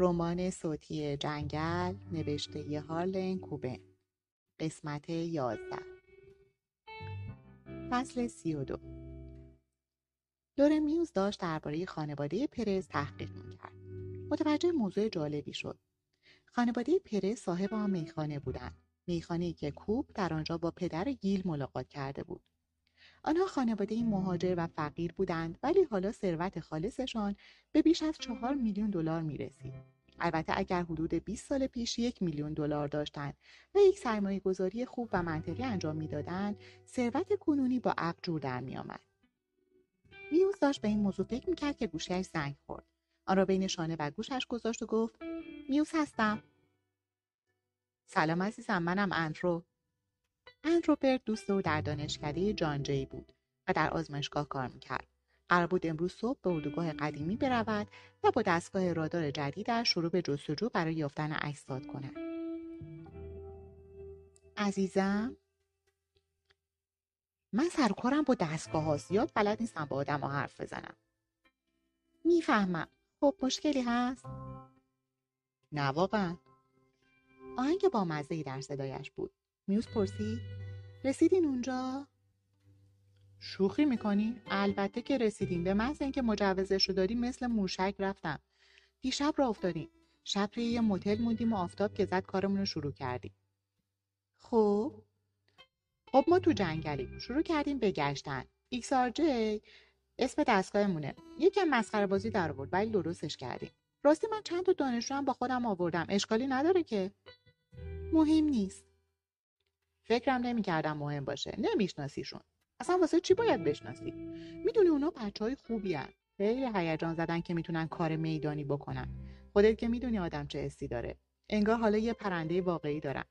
رمان صوتی جنگل نوشته هارلن کوبن. قسمت یازده. فصل سی و دو. لورن میوز داشت درباره خانواده پرز تحقیق می‌کرد. متوجه موضوع جالبی شد. خانواده پرز صاحب آن میخانه بودند. میخانه که کوب در آنجا با پدر گیل ملاقات کرده بود. آنها خانواده مهاجر و فقیر بودند ولی حالا ثروت خالصشان به بیش از چهار میلیون دلار می رسید. البته اگر حدود 20 سال پیش یک میلیون دلار داشتند و یک سرمایه گذاری خوب و منطقی انجام می‌دادند ثروت کنونی با عقل جور در میآمد. میوز داشت به این موضوع فکر می‌کرد که گوشیش زنگ خورد. آن را بین شانه و گوشش گذاشت و گفت میوز هستم. سلام عزیزم منم اندرو. اندروبرت دوست او در دانشکده جان جی بود و در آزمایشگاه کار می‌کرد. قرار بود امروز صبح به اردوگاه قدیمی برود و با دستگاه رادار جدیدش شروع به جستجو برای یافتن اجساد کند. عزیزم من سرکارم با دستگاه ها زیاد بلد نیستم با آدم حرف بزنم. می‌فهمم. خب مشکلی هست؟ نه واقعا. آهنگ با مزه در صدایش بود. میوز پرسید رسیدین اونجا؟ شوخی می‌کنی؟ البته که رسیدیم. به محض اینکه مجوزش رو دادیم مثل موشک رفتم. دیشب راه افتادیم. شب توی یه موتل موندیم و آفتاب که زد کارمون رو شروع کردیم. خب؟ خب ما تو جنگلیم. شروع کردیم به گشتن. XRG اسم دستگاهمونه. یکم مسخره بازی در آورد ولی درستش کردیم. راستی من چند تا دانشجو هم با خودم آوردم. اشکالی نداره که. مهم نیست. فکرم نمی‌کردم مهم باشه. نمیشناسیشون. اصلا واسه چی باید بشناسی؟ می‌دونی اونا بچه های خوبی هن. خیلی هیجان زدن که می‌تونن کار میدانی بکنن. خودت که می‌دونی آدم چه حسی داره. انگار حالا یه پرنده واقعی دارن.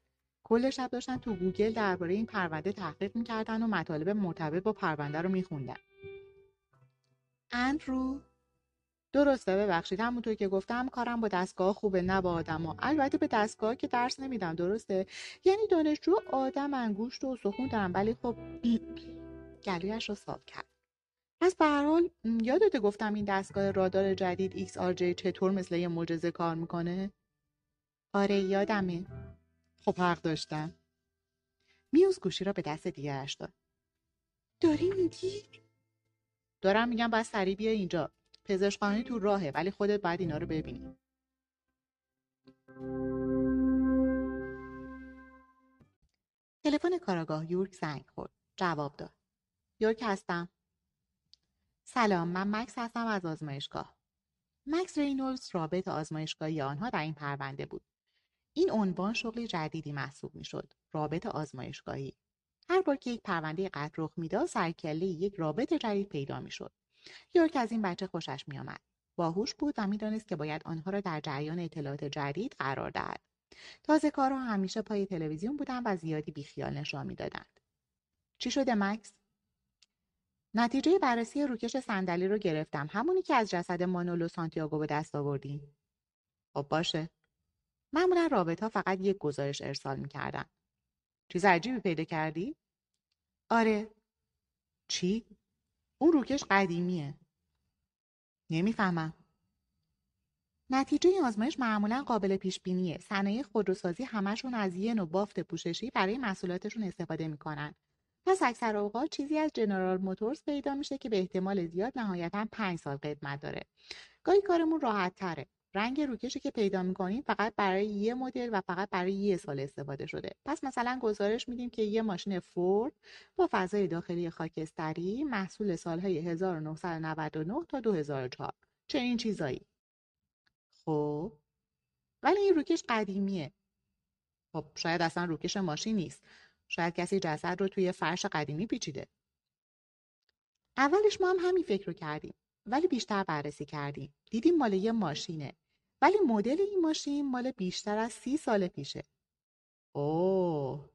کل شب داشتن تو گوگل درباره این پرونده تحقیق می‌کردن و مطالب مرتبط با پرونده رو میخوندن. اندرو درسته ببخشید. همونطور که گفتم کارم با دستگاه خوبه نه با آدم البته به دستگاه که درس نمیدم درسته؟ یعنی دانشجو آدم انگوشت و سخون دارم ولی خب گلویش رو صاف کرد. پس به هر حال یادت گفتم این دستگاه رادار جدید XRJ چطور مثل یه معجزه کار می‌کنه؟ آره یادمه. خب حق داشتم. میوز گوشی را به دست دیگرش داد. داری میگی؟ دارم میگم باید سریع بیا اینجا. پزشکخانه تو راهه ولی خودت باید اینا رو ببینی. تلفن کاراگاه یورک زنگ خورد. جواب داد. یورک هستم. سلام من مکس هستم از آزمایشگاه. مکس رینولدز رابط آزمایشگاهی آنها در این پرونده بود. این عنوان شغل جدیدی محسوب می‌شد. رابط آزمایشگاهی. هر بار که یک پرونده قتل رخ می‌داد سرکله یک رابط جدید پیدا می‌شد. یورک از این بچه خوشش میآمد. باهوش بود و می‌دانست که باید آنها را در جریان اطلاعات جدید قرار دهد. تازه کارها همیشه پای تلویزیون بودن و زیادی بیخیال نشان می‌دادند. چی شده مکس؟ نتیجه بررسی روکش صندلی رو گرفتم. همونی که از جسد مانولو سانتیاگو به دست آوردیم خب باشه. معمولا رابط ها فقط یک گزارش ارسال می‌کردن. چیز عجیبی پیدا کردی؟ آره. چی؟ اون روکش قدیمیه. نمی‌فهمم. نتیجه آزمایش معمولا قابل پیش بینیه صنایع خودروسازی همشون از یه نوع بافت پوششی برای محصولاتشون استفاده می‌کنن. پس اکثر اوقات چیزی از جنرال موتورز پیدا میشه که به احتمال زیاد نهایتا پنج سال قدمت داره. گاهی کارمون راحت تره رنگ روکشی که پیدا می‌کنیم فقط برای یه مدل و فقط برای یه سال استفاده شده. پس مثلا گزارش میدیم که یه ماشین فورد با فضای داخلی خاکستری محصول سالهای 1999 تا 2004 چنین چیزایی. خب ولی این روکش قدیمیه. خب شاید اصلا روکش ماشین نیست. شاید کسی جسد رو توی فرش قدیمی پیچیده. اولش ما هم همین فکر رو کردیم. ولی بیشتر بررسی کردیم دیدیم مال یه ماشینه ولی مدل این ماشین مال بیشتر از سی سال پیشه اوه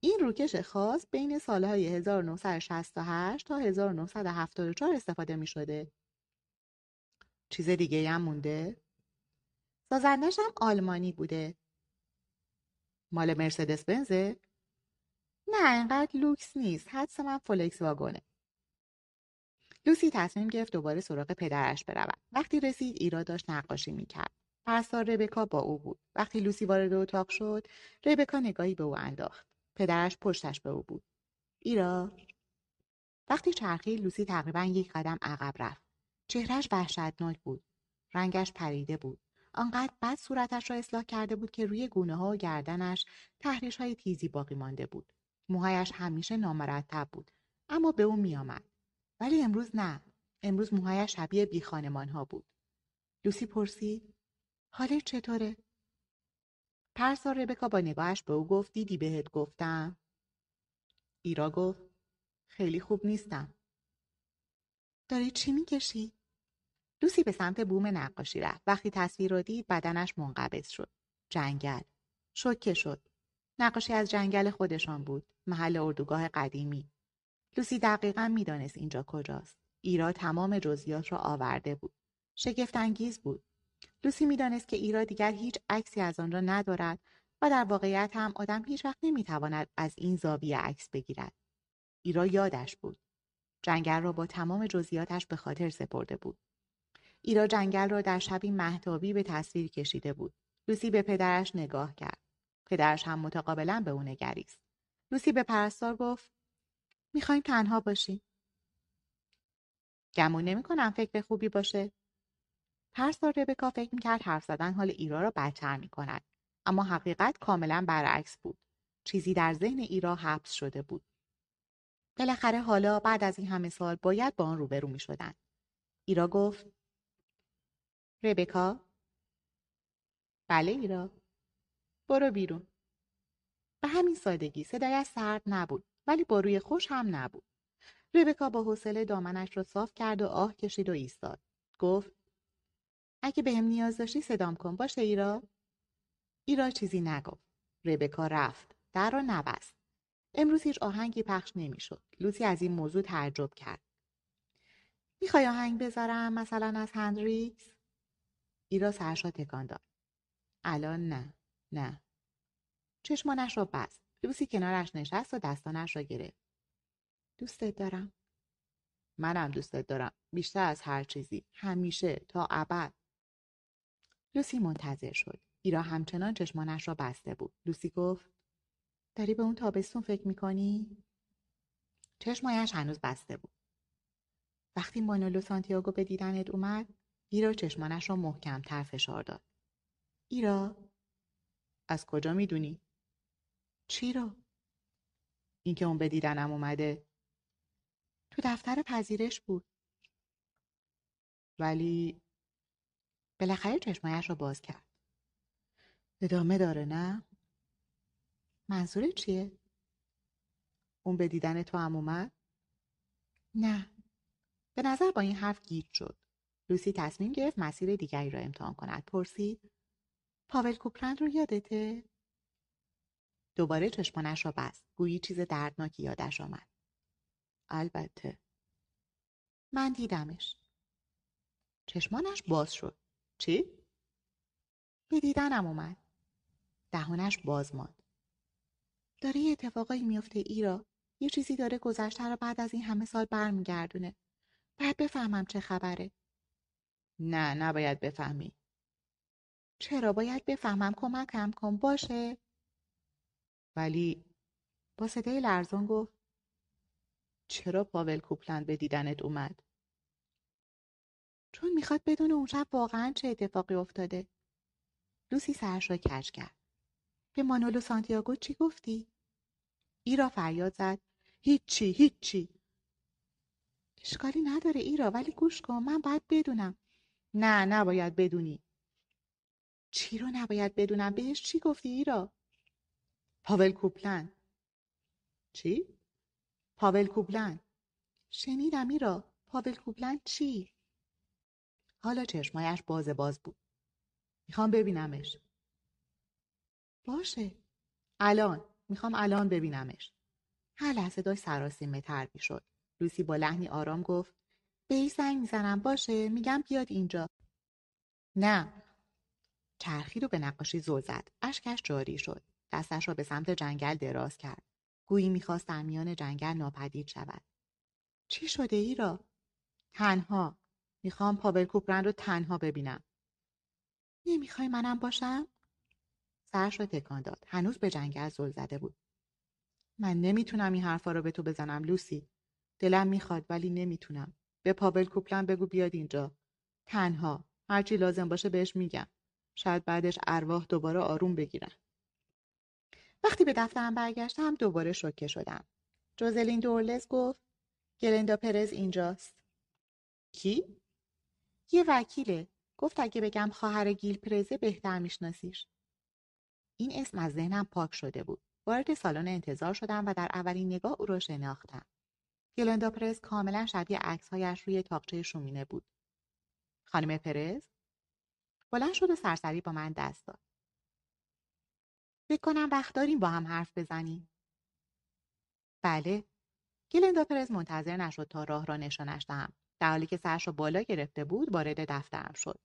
این روکش خاص بین سالهای 1968 تا 1974 استفاده می شده. چیز دیگه هم مونده؟ سازندش هم آلمانی بوده. مال مرسدس بنزه؟ نه اینقدر لوکس نیست. حدس من فولکس واگونه. لوسی تصمیم گرفت دوباره سراغ پدرش برود وقتی رسید ایرا داشت نقاشی می‌کرد. پرستار ربکا با او بود. وقتی لوسی وارد اتاق شد ربکا نگاهی به او انداخت. پدرش پشتش به او بود. ایرا وقتی چرخی لوسی تقریبا یک قدم عقب رفت. چهرش وحشتناک بود. رنگش پریده بود. آنقدر بد صورتش را اصلاح کرده بود که روی گونه ها و گردنش تحریش های تیزی باقی مانده بود. موهایش همیشه نامرتب بود. اما به او میآمد. ولی امروز نه. امروز موهایش شبیه بی خانمان ها بود. لوسی پرسید حالت چطوره؟ پرسا ربکا با نگاهش به او گفت دیدی بهت گفتم؟ ایرا گفت خیلی خوب نیستم. داری چی می‌کشی؟ لوسی به سمت بوم نقاشی رفت. وقتی تصویر را دید بدنش منقبض شد. جنگل. شوکه شد. نقاشی از جنگل خودشان بود. محل اردوگاه قدیمی. لوسی دقیقا می‌دانست اینجا کجاست. ایرا تمام جزئیات را آورده بود. شگفت انگیز بود. لوسی می‌دانست که ایرا دیگر هیچ عکسی از آن را ندارد و در واقعیت هم آدم هیچ وقت نمی‌تواند از این زاویه عکس بگیرد. ایرا یادش بود. جنگل را با تمام جزئیاتش به خاطر سپرده بود. ایرا جنگل را در شبی محتابی به تصویر کشیده بود. لوسی به پدرش نگاه کرد. پدرش هم متقابلا به او نگریست. لوسی به پرستار گفت می‌خوایم تنها باشیم. گمون نمی‌کنم فکر خوبی باشه. پرستار ربکا فکر می‌کرد حرف زدن حال ایرا را بدتر می‌کند. اما حقیقت کاملا برعکس بود. چیزی در ذهن ایرا حبس شده بود. بالاخره حالا بعد از این همه سال باید با آن روبرو می شدن. ایرا گفت ربکا؟ بله ایرا. برو بیرون. به همین سادگی صدایش سرد نبود. ولی با روی خوش هم نبود. ربکا با حوصله دامنش را صاف کرد و آه کشید و ایستاد. گفت اگه بهم نیاز داشتی صدام کن باشه ایرا؟ ایرا چیزی نگفت. ربکا رفت. در را نبست. امروز هیچ آهنگی پخش نمی‌شد. لوسی از این موضوع تعجب کرد. می‌خوای آهنگ بذارم مثلا از هندریکس؟ ایرا سرش را تکان داد. الان نه. نه. چشمانش را بست. لوسی کنارش نشست و دستانش را گرفت دوستت دارم منم دوستت دارم بیشتر از هر چیزی همیشه تا ابد لوسی منتظر شد ایرا همچنان چشمانش را بسته بود لوسی گفت داری به اون تابستون فکر می‌کنی؟ چشمایش هنوز بسته بود. وقتی مانولو سانتیاگو به دیدنت اومد ایرا چشمانش را محکمتر فشار داد. ایرا از کجا می‌دونی؟ چی رو؟ اینکه اون به دیدنم اومده تو دفتر پذیرش بود. ولی بالاخره چشمایش را باز کرد. ادامه داره نه؟ منظور چیه؟ اون به دیدن تو هم اومد؟ نه. به نظر با این حرف گیج شد. لوسی تصمیم گرفت مسیر دیگری را امتحان کند. پرسید پاول کوپلند رو یادته؟ دوباره چشمانش را بست. گویی چیز دردناکی یادش آمد. البته. من دیدمش. چشمانش باز شد. چی؟ به دیدنم اومد. دهانش باز ماند. داره یه اتفاقایی میفته ایرا یه چیزی داره گذشته رو بعد از این همه سال برمیگردونه باید بفهمم چه خبره نه نباید بفهمی چرا باید بفهمم کمکم کن باشه ولی با صدای لرزان گفت چرا پاول کوپلند به دیدنت اومد؟ چون می‌خواد بدون اون شب واقعا چه اتفاقی افتاده. لوسی سرش را کج کرد. به مانولو سانتیاگو چی گفتی؟ ایرا فریاد زد. هیچی هیچی. اشکالی نداره ایرا ولی گوش کن من باید بدونم. نه نباید بدونی. چی رو نباید بدونم؟ بهش چی گفتی ایرا؟ پاول کوپلن. چی؟ پاول کوپلن. شنیدم ایرا پاول کوپلن چی؟ حالا چشمایش باز باز بود. می‌خوام ببینمش. باشه. الان. می‌خوام الان ببینمش. هر لحظه داشت سراسیمه تر می‌شد. لوسی با لحنی آرام گفت به ای زنگ می‌زنم. باشه. میگم بیاد اینجا. نه. چرخی رو به نقاشی زل زد. اشکش جاری شد. دستش را به سمت جنگل دراز کرد گویی می‌خواست در میان جنگل ناپدید شود چی شده ای را؟ تنها می‌خوام پاول کوپرن رو تنها ببینم نمی‌خوای منم باشم؟ سرش رو تکان داد. هنوز به جنگل زل زده بود. من نمی‌تونم این حرفا رو به تو بزنم لوسی. دلم می‌خواد ولی نمی‌تونم. به پاول کوپلن بگو بیاد اینجا. تنها. هرچی لازم باشه بهش میگم. شاید بعدش ارواح دوباره آروم بگیرن. وقتی به دفترم برگشتم دوباره شوکه شدم. جوزلین دورلز گفت گلندا پرز اینجاست. کی؟ یه وکیله. گفت اگه بگم خواهر گیل پرزه بهتر میشناسیش. این اسم از ذهنم پاک شده بود. وارد سالن انتظار شدم و در اولین نگاه او را شناختم. گلندا پرز کاملا شبیه عکسهایش روی تاقچه شومینه بود. خانم پرز؟ بلند شد و سرسری با من دست داد. فکر کنم وقت داریم با هم حرف بزنیم. بله. گلندا پرز منتظر نشد تا راه را نشانش دهم. در حالی که سرش را بالا گرفته بود وارد دفترم شد.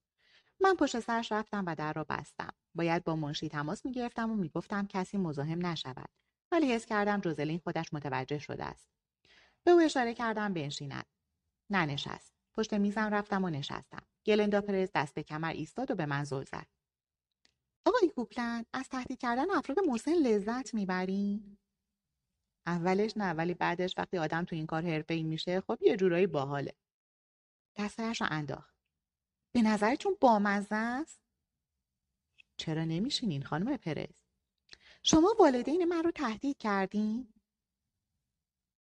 من پشت سرش رفتم و در را بستم. باید با منشی تماس می‌گرفتم و می‌گفتم کسی مزاحم نشود. ولی حس کردم جوزلین خودش متوجه شده است. به او اشاره کردم بنشیند. ننشست. پشت میزم رفتم و نشستم. گلندا پرز دست به کمر ایستاد و به من زل زد. آقای کوپلن از تهدید کردن افراد مسن لذت می‌برین؟ اولش نه ولی بعدش وقتی آدم تو این کار حرفه‌ای میشه خب یه جورایی باحاله. دستش رو انداخت. به نظرتون بامزه است؟ چرا نمیشینین خانم پرز؟ شما والدین من رو تهدید کردین؟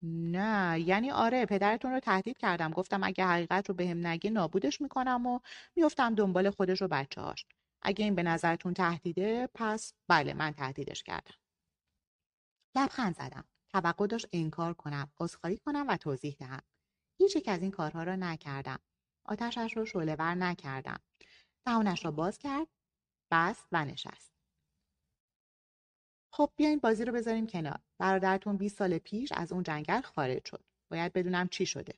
نه یعنی آره پدرتون رو تهدید کردم گفتم اگه حقیقت رو بهم نگه نابودش می‌کنم و میفتم دنبال خودش و بچه هاش. اگه این به نظرتون تهدیده پس بله من تهدیدش کردم. لبخند زدم. توقع داشت انکار کنم، عذرخواهی کنم و توضیح دهم. هیچ یک از این کارها را نکردم. آتشش را شعلهور نکردم. دهانش را باز کرد، بست و نشست. خب بیاین بازی رو بذاریم کنار. برادرتون 20 سال پیش از اون جنگل خارج شد. باید بدونم چی شده.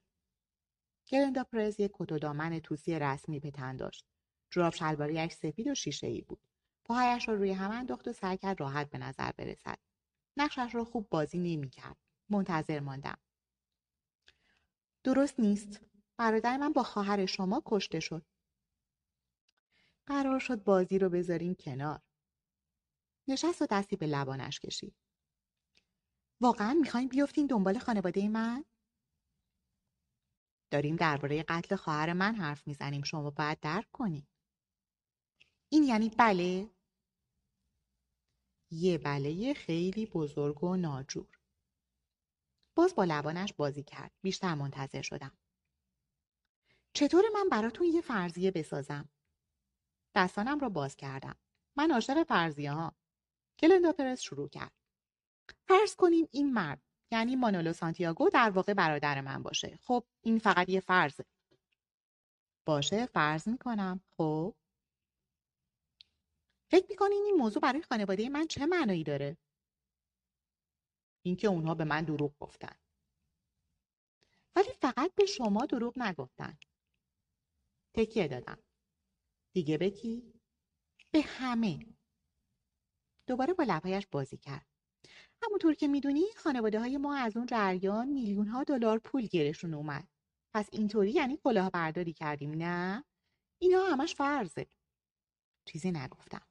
گرندا پرز یک کت و دامن توسی رسمی به تن داشت. جوراب شلواریش سفید و شیشه ای بود. پاهایش را روی هم انداخت و سعی کرد راحت به نظر برسد. نقشش را خوب بازی نمی‌کرد. منتظر ماندم. درست نیست. برادر من با خواهر شما کشته شد. قرار شد بازی رو بذاریم کنار. نشست و دستی به لبانش کشید. واقعا می‌خواین بیفتین دنبال خانواده من؟ داریم درباره قتل خواهر من حرف می‌زنیم شما باید درک کنید. این یعنی بله؟ یه بله خیلی بزرگ و ناجور. باز با لبانش بازی کرد. بیشتر منتظر شدم. چطور من براتون یه فرضیه بسازم؟ دستانم را باز کردم. من عاشق فرضیه ها. کلندا پرس شروع کرد. فرض کنیم این مرد یعنی مانولو سانتیاگو در واقع برادر من باشه. خب این فقط یه فرضه. باشه فرض می‌کنم. خب فکر می‌کنین این موضوع برای خانواده من چه معنایی داره؟ اینکه اونها به من دروغ گفتن. ولی فقط به شما دروغ نگفتن. تکیه دادم. دیگه به کی؟ به همه. دوباره با لبهایش بازی کرد. همونطور که می‌دونی خانواده های ما از اون جریان میلیون ها دلار پول گیرشون اومد. پس اینطوری یعنی کلاهبرداری کردیم نه؟ اینا همش فرضه. چیزی نگفتم.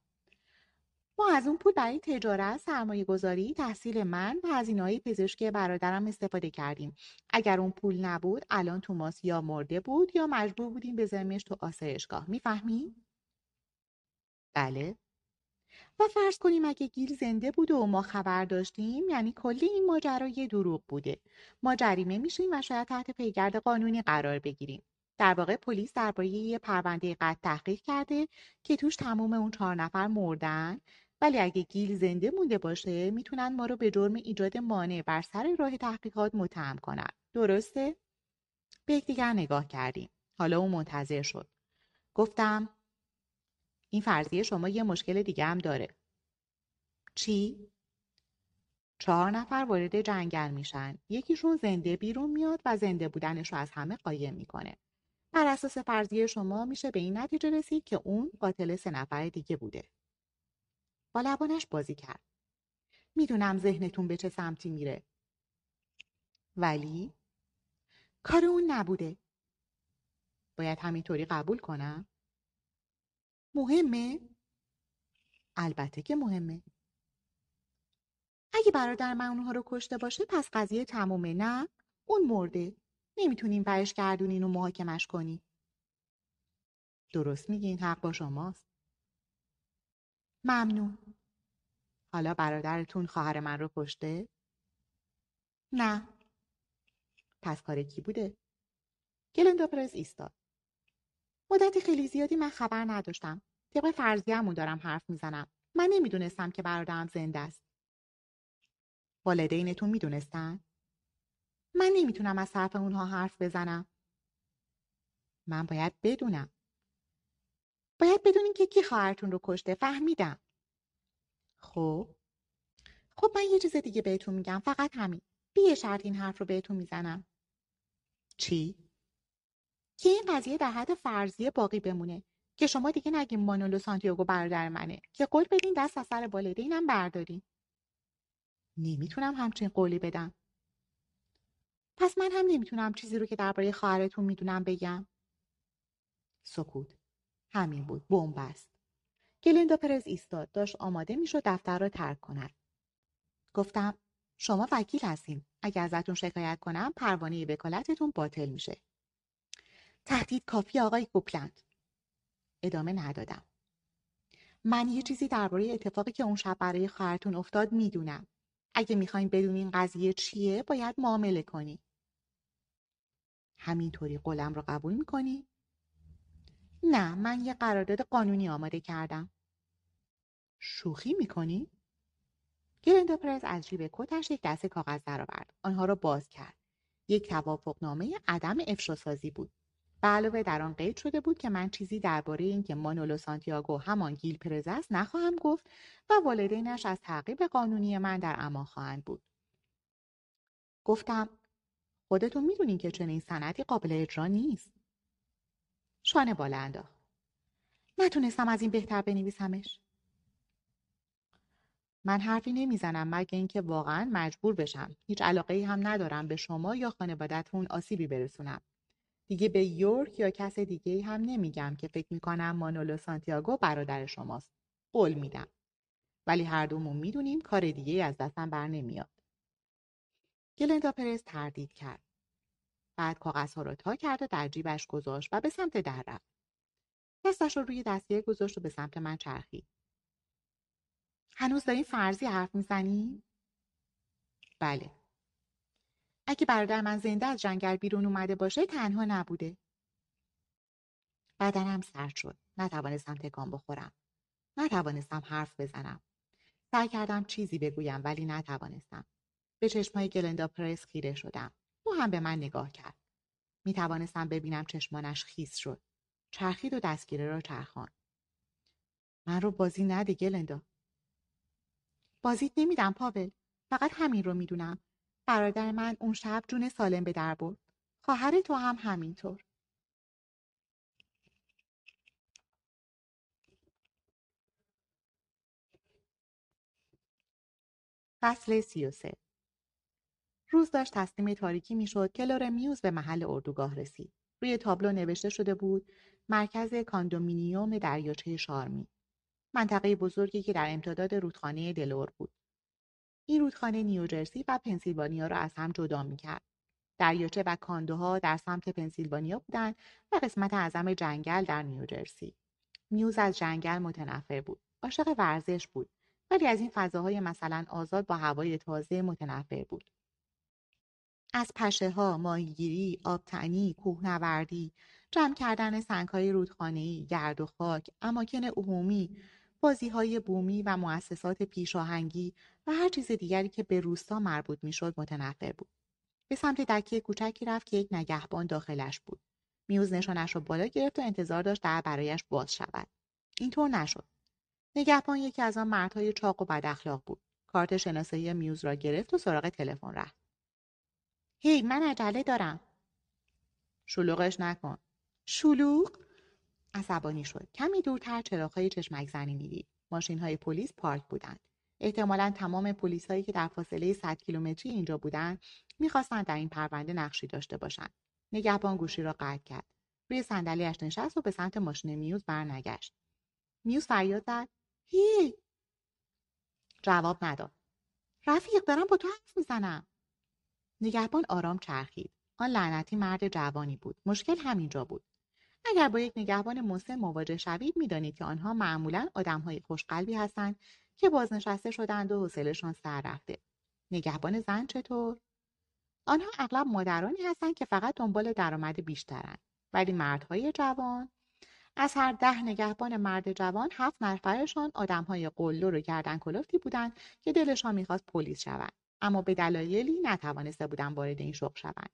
ما از اون پول برای تجارت، سرمایه گذاری، تحصیل من و پزشکی برادرم استفاده کردیم. اگر اون پول نبود الان توماس یا مرده بود یا مجبور بودیم بذاریمش تو آسایشگاه. می‌فهمی؟ بله. و فرض کنیم اگه گیل زنده بود و ما خبر داشتیم یعنی کلی این ماجرا یه دروغ بوده. ما جریمه میشیم و شاید تحت پیگرد قانونی قرار بگیریم. در واقع پلیس درباره یه پرونده قتل تحقیق کرده که توش تمام اون چهار نفر مردن ولی اگه گیل زنده مونده باشه می‌تونن ما رو به جرم ایجاد مانع بر سر راه تحقیقات متهم کنن. درسته؟ به یکدیگر نگاه کردیم. حالا اون منتظر شد. گفتم این فرضیه شما یه مشکل دیگه هم داره. چی؟ چهار نفر وارد جنگل میشن. یکیشون زنده بیرون میاد و زنده بودنش رو از همه قایم می‌کنه. بر اساس فرضیه شما میشه به این نتیجه رسید که اون قاتل سه نفر دیگه بوده. با لبانش بازی کرد. می‌دونم ذهنتون به چه سمتی میره. ولی کار اون نبوده. باید همینطوری قبول کنم؟ مهمه؟ البته که مهمه. اگه برادر من اونها رو کشته باشه پس قضیه تمومه نه؟ اون مرده. نمی‌تونیم برش گردونین و محاکمش کنی. درست میگین حق با شماست. ممنون. حالا برادرتون خواهر من رو کشته؟ نه. پس کار کی بوده؟ گلندا پرز ایستاد. مدتی خیلی زیادی من خبر نداشتم. طبق فرضیه‌مون دارم حرف می‌زنم. من نمی‌دونستم که برادرم زنده است. والدینتون می‌دونستن؟ من نمی‌تونم از حرف اونها حرف بزنم. من باید بدونم. باید بدونین که کی خواهرتون رو کشته. فهمیدم. خب. خب من یه چیز دیگه بهتون میگم. فقط همین. بیه شرط این حرف رو بهتون می‌زنم. چی؟ که این قضیه در حد فرضیه باقی بمونه. که شما دیگه نگیم مانولو سانتیاگو برادر منه. که قول بدین دست از سر والدینم بردارین. نمی‌تونم همچین قولی بدم. پس من هم نمی‌تونم چیزی رو که درباره خواهرتون می‌دونم بگم. سکوت. همین بود بنبست گلندا پرز ایستاد داشت آماده می‌شد دفتر را ترک کند. گفتم شما وکیل هستین. اگر ازتون شکایت کنم پروانه وکالتتون باطل میشه. تهدید کافی آقای کوپلند. ادامه ندادم. من یه چیزی درباره اتفاقی که اون شب برای خواهرتون افتاد می‌دونم. اگه می‌خواین بدون این قضیه چیه باید معامله کنی. همینطوری قولم رو قبول می‌کنی؟ نه من یه قرارداد قانونی آماده کردم. شوخی می‌کنی؟ گلندا پرز از جیب کتش یک دسته کاغذ درآورد. آنها را باز کرد. یک توافقنامه عدم افشاسازی بود. به علاوه در آن قید شده بود که من چیزی درباره اینکه مانولو سانتیاگو همان گیل پرز است نخواهم گفت و والدینش از تعقیب قانونی من در امان خواهند بود. گفتم خودتون می‌دونین که چنین سندی قابل اجرا نیست. شانه بالا انداخت نتونستم از این بهتر بنویسمش من حرفی نمی‌زنم مگه اینکه واقعا مجبور بشم هیچ علاقه ای هم ندارم به شما یا خانوادتون آسیبی برسونم دیگه به یورک یا کس دیگه ای هم نمیگم که فکر می‌کنم مانولو سانتیاگو برادر شماست. قول میدم. ولی هر دومون می‌دونیم کار دیگه از دستم بر نمیاد. گلندا پرز تردید کرد. بعد کاغذها رو تا کرد و در جیبش گذاشت و به سمت در رفت. دستش رو روی دستگیر گذاشت و به سمت من چرخید. هنوز دارین فرضی حرف می‌زنی؟ بله. اگه برادر من زنده از جنگل بیرون اومده باشه تنها نبوده. بدنم سرد شد. نتوانستم تکان بخورم. نتوانستم حرف بزنم. سعی کردم چیزی بگویم ولی نتوانستم. به چشمای گلندا پرس خیره شدم. او هم به من نگاه کرد. می توانستم ببینم چشمانش خیس شد. چرخید و دستگیره را چرخان. من رو بازی نده گلندا. بازیت نمیدم پاول. فقط همین رو می‌دونم. برادر من اون شب جون سالم به در برد. خواهر تو هم همینطور. فصل سی و سه روز داشت تسلیم تاریکی می‌شد که لور میوز به محل اردوگاه رسید. روی تابلو نوشته شده بود مرکز کاندومینیوم دریاچه شارمی. منطقه بزرگی که در امتداد رودخانه دلور بود. این رودخانه نیوجرسی و پنسیلوانیا را از هم جدا می‌کرد. دریاچه و کاندوها در سمت پنسیلوانیا بودند و قسمت اعظم جنگل در نیوجرسی. میوز از جنگل متنفر بود. عاشق ورزش بود. ولی از این فضاهای مثلا آزاد با هوای تازه متنفر بود. از پشه ها، ماهیگیری، آبتنی، کوهنوردی، جمع کردن سنگهای رودخانه‌ای، گرد و خاک، اماکن عمومی، های بومی و مؤسسات پیشاهنگی و هر چیز دیگری که به روستا مربوط می‌شد متنفر بود. به سمت دکی کوچکی رفت که یک نگهبان داخلش بود. میوز نشانش را بالا گرفت و انتظار داشت در برایش باز شود. اینطور نشد. نگهبان یکی از آن مردهای چاق و بد اخلاق بود. کارت شناسایی میوز را گرفت و سراغ تلفن رفت. هی من عجله دارم. شلوغش نکن. شلوغ؟ عصبانی شد کمی دورتر چراغهای چشمک زنی می‌دید ماشین های پلیس پارک بودند احتمالا تمام پلیس هایی که در فاصله 100 کیلومتری اینجا بودند می‌خواستند در این پرونده نقشی داشته باشند نگهبان گوشی را قطع کرد. روی صندلیاش نشست و به سمت ماشین میوز برنگشت. میوز فریاد زد. هی! جواب نداد. رفیق دارم با تو حرف می‌زنم. نگهبان آرام چرخید. آن لعنتی مرد جوانی بود. مشکل همینجا بود. اگر با یک نگهبان مسن مواجه شوید می‌دانید که آنها معمولا آدمهای خوشقلبی هستند که بازنشسته شدند و حوصلهشان سر رفته. نگهبان زن چطور؟ آنها اغلب مادرانی هستند که فقط دنبال درآمد بیشترند. ولی مردهای جوان؟ از هر ده نگهبان مرد جوان هفت نفرشان آدمهای قلدر و گردن کلفتی بودند که دلشان می‌خواست پلیس شوند. اما به دلایلی نتوانسته بودند وارد این شغل شوند.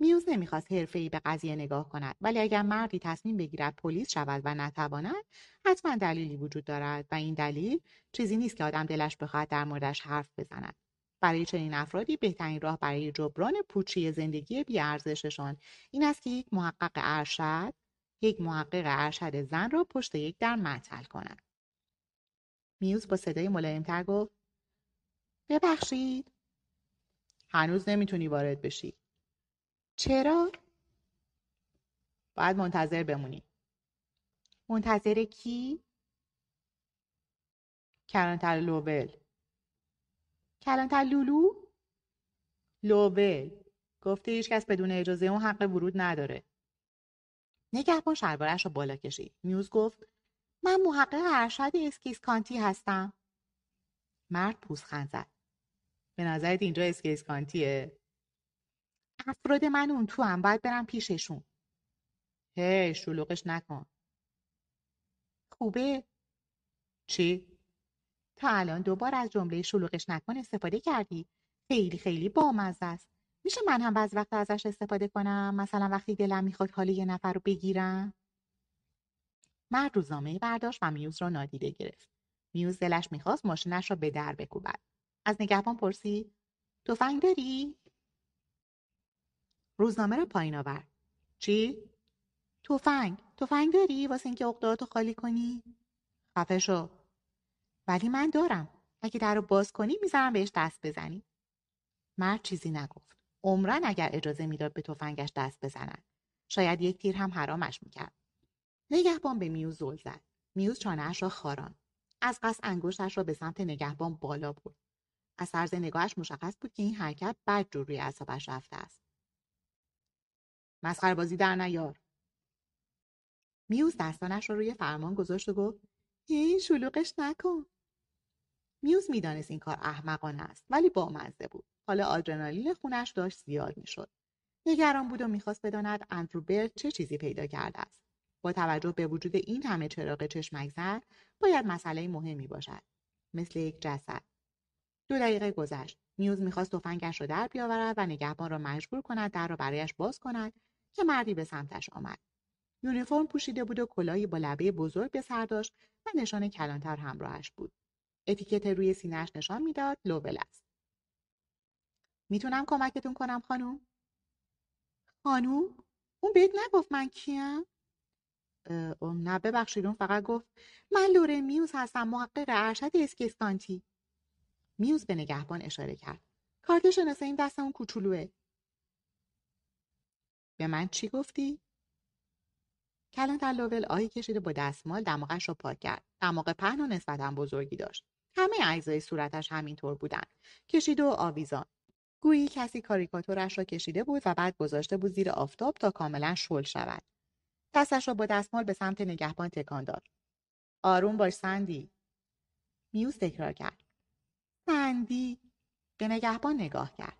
میوز نمی‌خواست حرفهای به قضیه نگاه کند ولی اگر مردی تصمیم بگیرد پلیس شود و نتواند حتما دلیلی وجود دارد و این دلیل چیزی نیست که آدم دلش بخواهد در موردش حرف بزند. برای چنین افرادی بهترین راه برای جبران پوچی زندگی بیارزششان این است که یک محقق ارشد یک محقق ارشد زن را پشت یک در معطل کند. میوز با صدای ملایمتر گفت ببخشید. هنوز نمی‌تونی وارد بشی. چرا؟ باید منتظر بمونی. منتظر کی؟ کلانتر لوول. کلانتر لولو؟ لوول. گفته هیچ کس بدون اجازه اون حق ورود نداره. نگهبان شلوارش را بالا کشید. میوز گفت من محقق ارشد اسکس کانتی هستم. مرد پوزخند زد. به نظرت اینجا اسکس کانتیه؟ افراد من اون تو هم باید برم پیششون. هی شلوغش نکن. خوبه؟ چی؟ تا الان دوبار از جمله شلوغش نکن استفاده کردی. خیلی خیلی بامزه است. میشه من هم بعض وقت ازش استفاده کنم؟ مثلا وقتی دلم می‌خواد حال یه نفر رو بگیرم؟ مرد روزنامه برداشت و میوز را نادیده گرفت. میوز دلش می‌خواست ماشینش را به در بکوبد. از نگهبان پرسید تفنگ داری؟ روزنامه را پایین آورد چی؟ تفنگ. تفنگ داری؟ واسه اینکه عقدهاتو خالی کنی؟ خفه شو. ولی من دارم. اگه در رو باز کنی می‌ذارم بهش دست بزنی. مرد چیزی نگفت. عمرن اگر اجازه می‌داد به تفنگش دست بزنند شاید یک تیر هم حرامش می‌کرد. نگهبان به میوز زل زد. میوز چانهاش را خاران از قصد انگشتش را به سمت نگهبان بالا برد. از طرز نگاهش مشخص بود که این حرکت بد جور روی اعصابش رفته است. مسخره بازی در نیار. میوز دستانش را روی فرمان گذاشت و گفت هی شلوغش نکن. میوز می‌دانست این کار احمقانه است ولی بامزه بود. حالا آدرنالین خونش داشت زیاد می‌شد. نگران بود و می‌خواست بداند اندرو برد چه چیزی پیدا کرده است. با توجه به وجود این همه چراغ چشمک زد باید مسئله مهمی باشد مثل یک جسد. دو دقیقه گذشت. میوز می‌خواست تفنگش را در بیاورد و نگهبان را مجبور کند در را برایش باز کند که مردی به سمتش آمد. یونیفرم پوشیده بود و کلاهی با لبه بزرگ به سر داشت و نشان کلانتر همراهش بود. اتیکت روی سینهاش نشان می‌داد لوول است. می‌تونم کمکتون کنم خانوم؟ خانوم؟ اون بهت نگفت من کیم؟ نه ببخشید اون فقط گفت من لورن میوز هستم محقق ارشد اسکس کانتی میوز به نگهبان اشاره کرد. کارت شناسه این دست اون کوچولوه. به من چی گفتی؟ کلانتر لوول آهی کشیده با دستمال دماغش را پاک کرد. دماغ پهن و نسبتا بزرگی داشت. همه اجزای صورتش همینطور بودند کشیده و آویزان. گویی کسی کاریکاتورش را کشیده بود و بعد گذاشته بود زیر آفتاب تا کاملا شل شود. دستش را با دستمال به سمت نگهبان تکان داد. آروم باش سندی. میوز تکرار کرد. سندی به نگهبان نگاه کرد.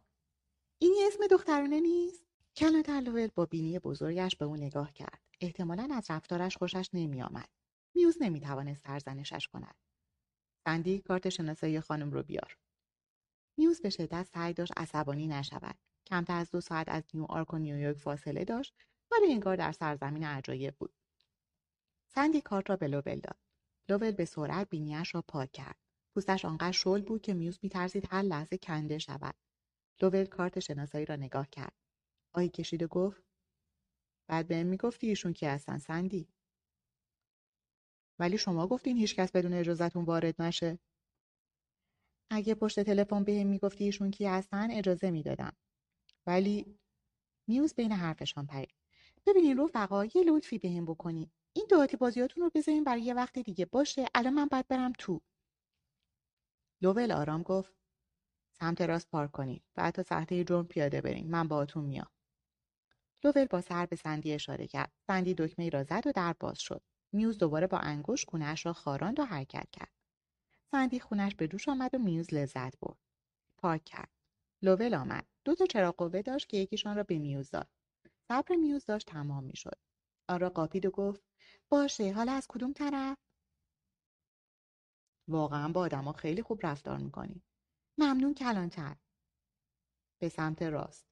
این اسم دخترانه نیست؟ کلانتر لوول با بینی بزرگش به او نگاه کرد. احتمالا از رفتارش خوشش نمیآمد. میوز نمی‌توانست سرزنشش کند. سندی کارت شناسایی خانم رو بیار. میوز به شدت سعی داشت عصبانی نشود. کمتر از دو ساعت از نیویورک و نیویورک فاصله داشت ولی انگار در سرزمین عجایب بود. سندی کارت را به لوول داد. لوول به سرعت بینیاش را پاک کرد. پوستش آنقدر شل بود که میوز میترسید هر لحظه کنده شود. لوول کارت شناسایی را نگاه کرد. آهی کشید و گفت بعد بهم می‌گفتی ایشون کی هستن سندی؟ ولی شما گفتین هیچکس بدون اجازهتون وارد نشه. اگه پشت تلفن بهم می‌گفتی ایشون کی هستن اجازه می‌دادم. ولی میوز بین حرفشان پرید. ببینین رفقا یه لطفی بهم بکنید این دعاتی بازیاتون رو بذارین برای یه وقت دیگه. باشه الان من باید برم تو. لوول آرام گفت سمت راست پارک کنید بعد تا ساحته جرم پیاده بریم من باهاتون میام. لوول با سر به سندی اشاره کرد. سندی دکمه را زد و در باز شد. میوز دوباره با انگشت خونش را خاراند و حرکت کرد. سندی خونش به دوش آمد و میوز لذت برد. پارک کرد. لوول آمد. دو تا چراغ قوه داشت که یکیشان را به میوز داد. صبر میوز داشت تمام می‌شد. آن را قاپید و گفت باشه حالا از کدوم طرف؟ واقعا با آدما خیلی خوب رفتار می‌کنی. ممنون کلانتر به سمت راست.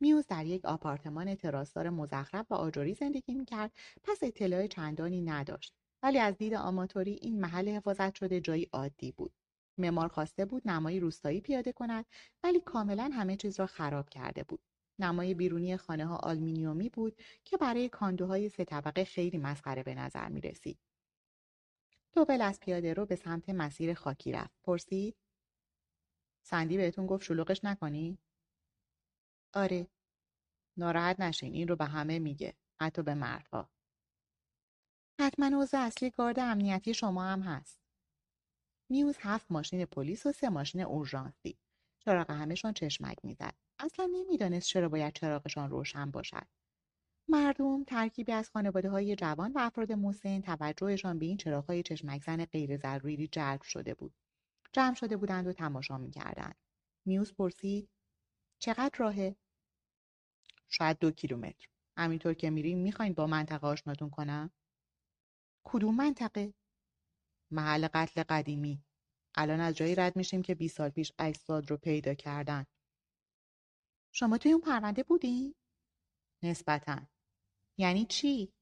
میوز در یک آپارتمان تراسدار مزخرف و آجری زندگی می‌کرد. پس اطلاع چندانی نداشت. ولی از دید آماتوری این محل حفاظت شده جایی عادی بود. معمار خواسته بود نمای روستایی پیاده کند ولی کاملا همه چیز را خراب کرده بود. نمای بیرونی خانه ها آلمینیومی بود که برای کاندوهای سه طبقه خیلی مسخره به نظر می رسید. دوبل از پیاده رو به سمت مسیر خاکی رفت. پرسید؟ سندی بهتون گفت شلوغش نکنی؟ آره. ناراحت نشین این رو به همه میگه. حتی به مردها. حتما عضو اصلی گارد امنیتی شما هم هست. میوز هفت ماشین پلیس و سه ماشین اورژانسی. چراغ همهشان چشمک می‌زد. اصلا نمی‌دانست چرا باید چراغشان روشن باشد. مردم ترکیبی از خانواده های جوان و افراد مسن توجهشان به این چراغهای چشمک زن غیر ضروری جلب شده بود. جمع شده بودند و تماشا می‌کردند. میوز پرسید چقدر راهه؟ شاید دو کیلومتر. همینطور که میریم می‌خواین با منطقه آشناتون کنم؟ کدوم منطقه؟ محل قتل قدیمی. الان از جایی رد میشیم که 20 سال پیش اجساد رو پیدا کردن. شما توی اون پرونده بودی؟ نسبتا. یعنی چی؟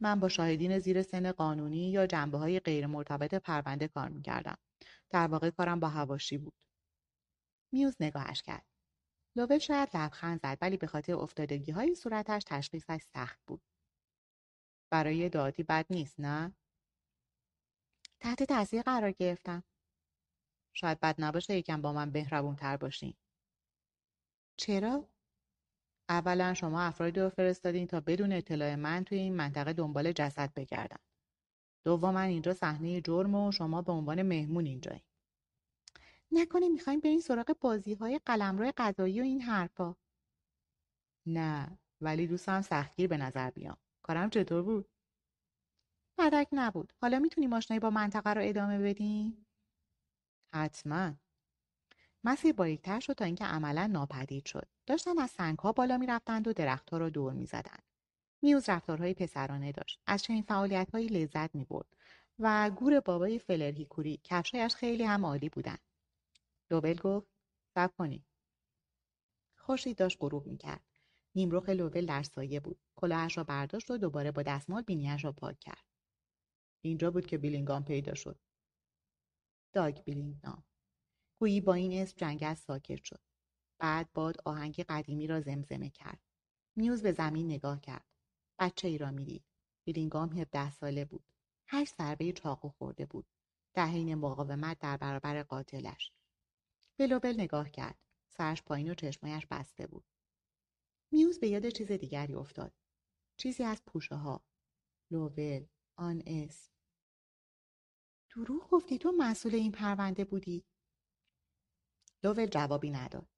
من با شاهدین زیر سن قانونی یا جنبه های غیر مرتبط پرونده کار می‌کردم. در واقع کارم با هواشی بود. میوز نگاهش کرد. لوول شاید لبخند زد ولی به خاطر افتادگی های صورتش تشخیصش سخت بود. برای دادی بد نیست نه؟ تحت تاثیر قرار گرفتم. شاید بد نباشه یکم با من بهربون تر باشین. چرا؟ اولا شما افرادی رو فرستادین تا بدون اطلاع من توی این منطقه دنبال جسد بگردن. دوما اینجا صحنه جرم و شما به عنوان مهمون اینجایی. نکنه می‌خوایم برین سراغ بازی های قلمرو غذایی و این حرفا. نه ولی دوستم سختگیر به نظر بیام. کارم چطور بود؟ بدک نبود. حالا می‌تونی ماشنایی با منطقه رو ادامه بدیم؟ حتما. مسیر باریکتر شد تا اینکه عملا ناپدید شد. داشتن از سنگها بالا می‌رفتند و درختها را دور می‌زدند. میوز رفتارهای پسرانه داشت. از چنین فعالیتهایی لذت می‌برد و گور بابای فلرهیکوری کفشایش خیلی هم عالی بودند. لوبل گفت صبر کنید خورشید داشت غروب می‌کرد. نیمرخ لوبل در سایه بود. کلاهش را برداشت و دوباره با دستمال بینیاش را پاک کرد. اینجا بود که بیلینگام پیدا شد. داگ بیلینگام. گویی با این اسم جنگل ساکت شد. بعد باد آهنگ قدیمی را زمزمه کرد. میوز به زمین نگاه کرد. بچه ای را می‌دید. بیلینگام هفده ساله بود. هشت ضربه چاقو خورده بود. در حین مقاومت در برابر قاتلش. به لوبل نگاه کرد. سرش پایین و چشمایش بسته بود. میوز به یاد چیز دیگری افتاد. چیزی از پوشه ها. لوبل آن اسم. دروغ گفتی تو مسئول این پرونده بودی. لوول جوابی نداد.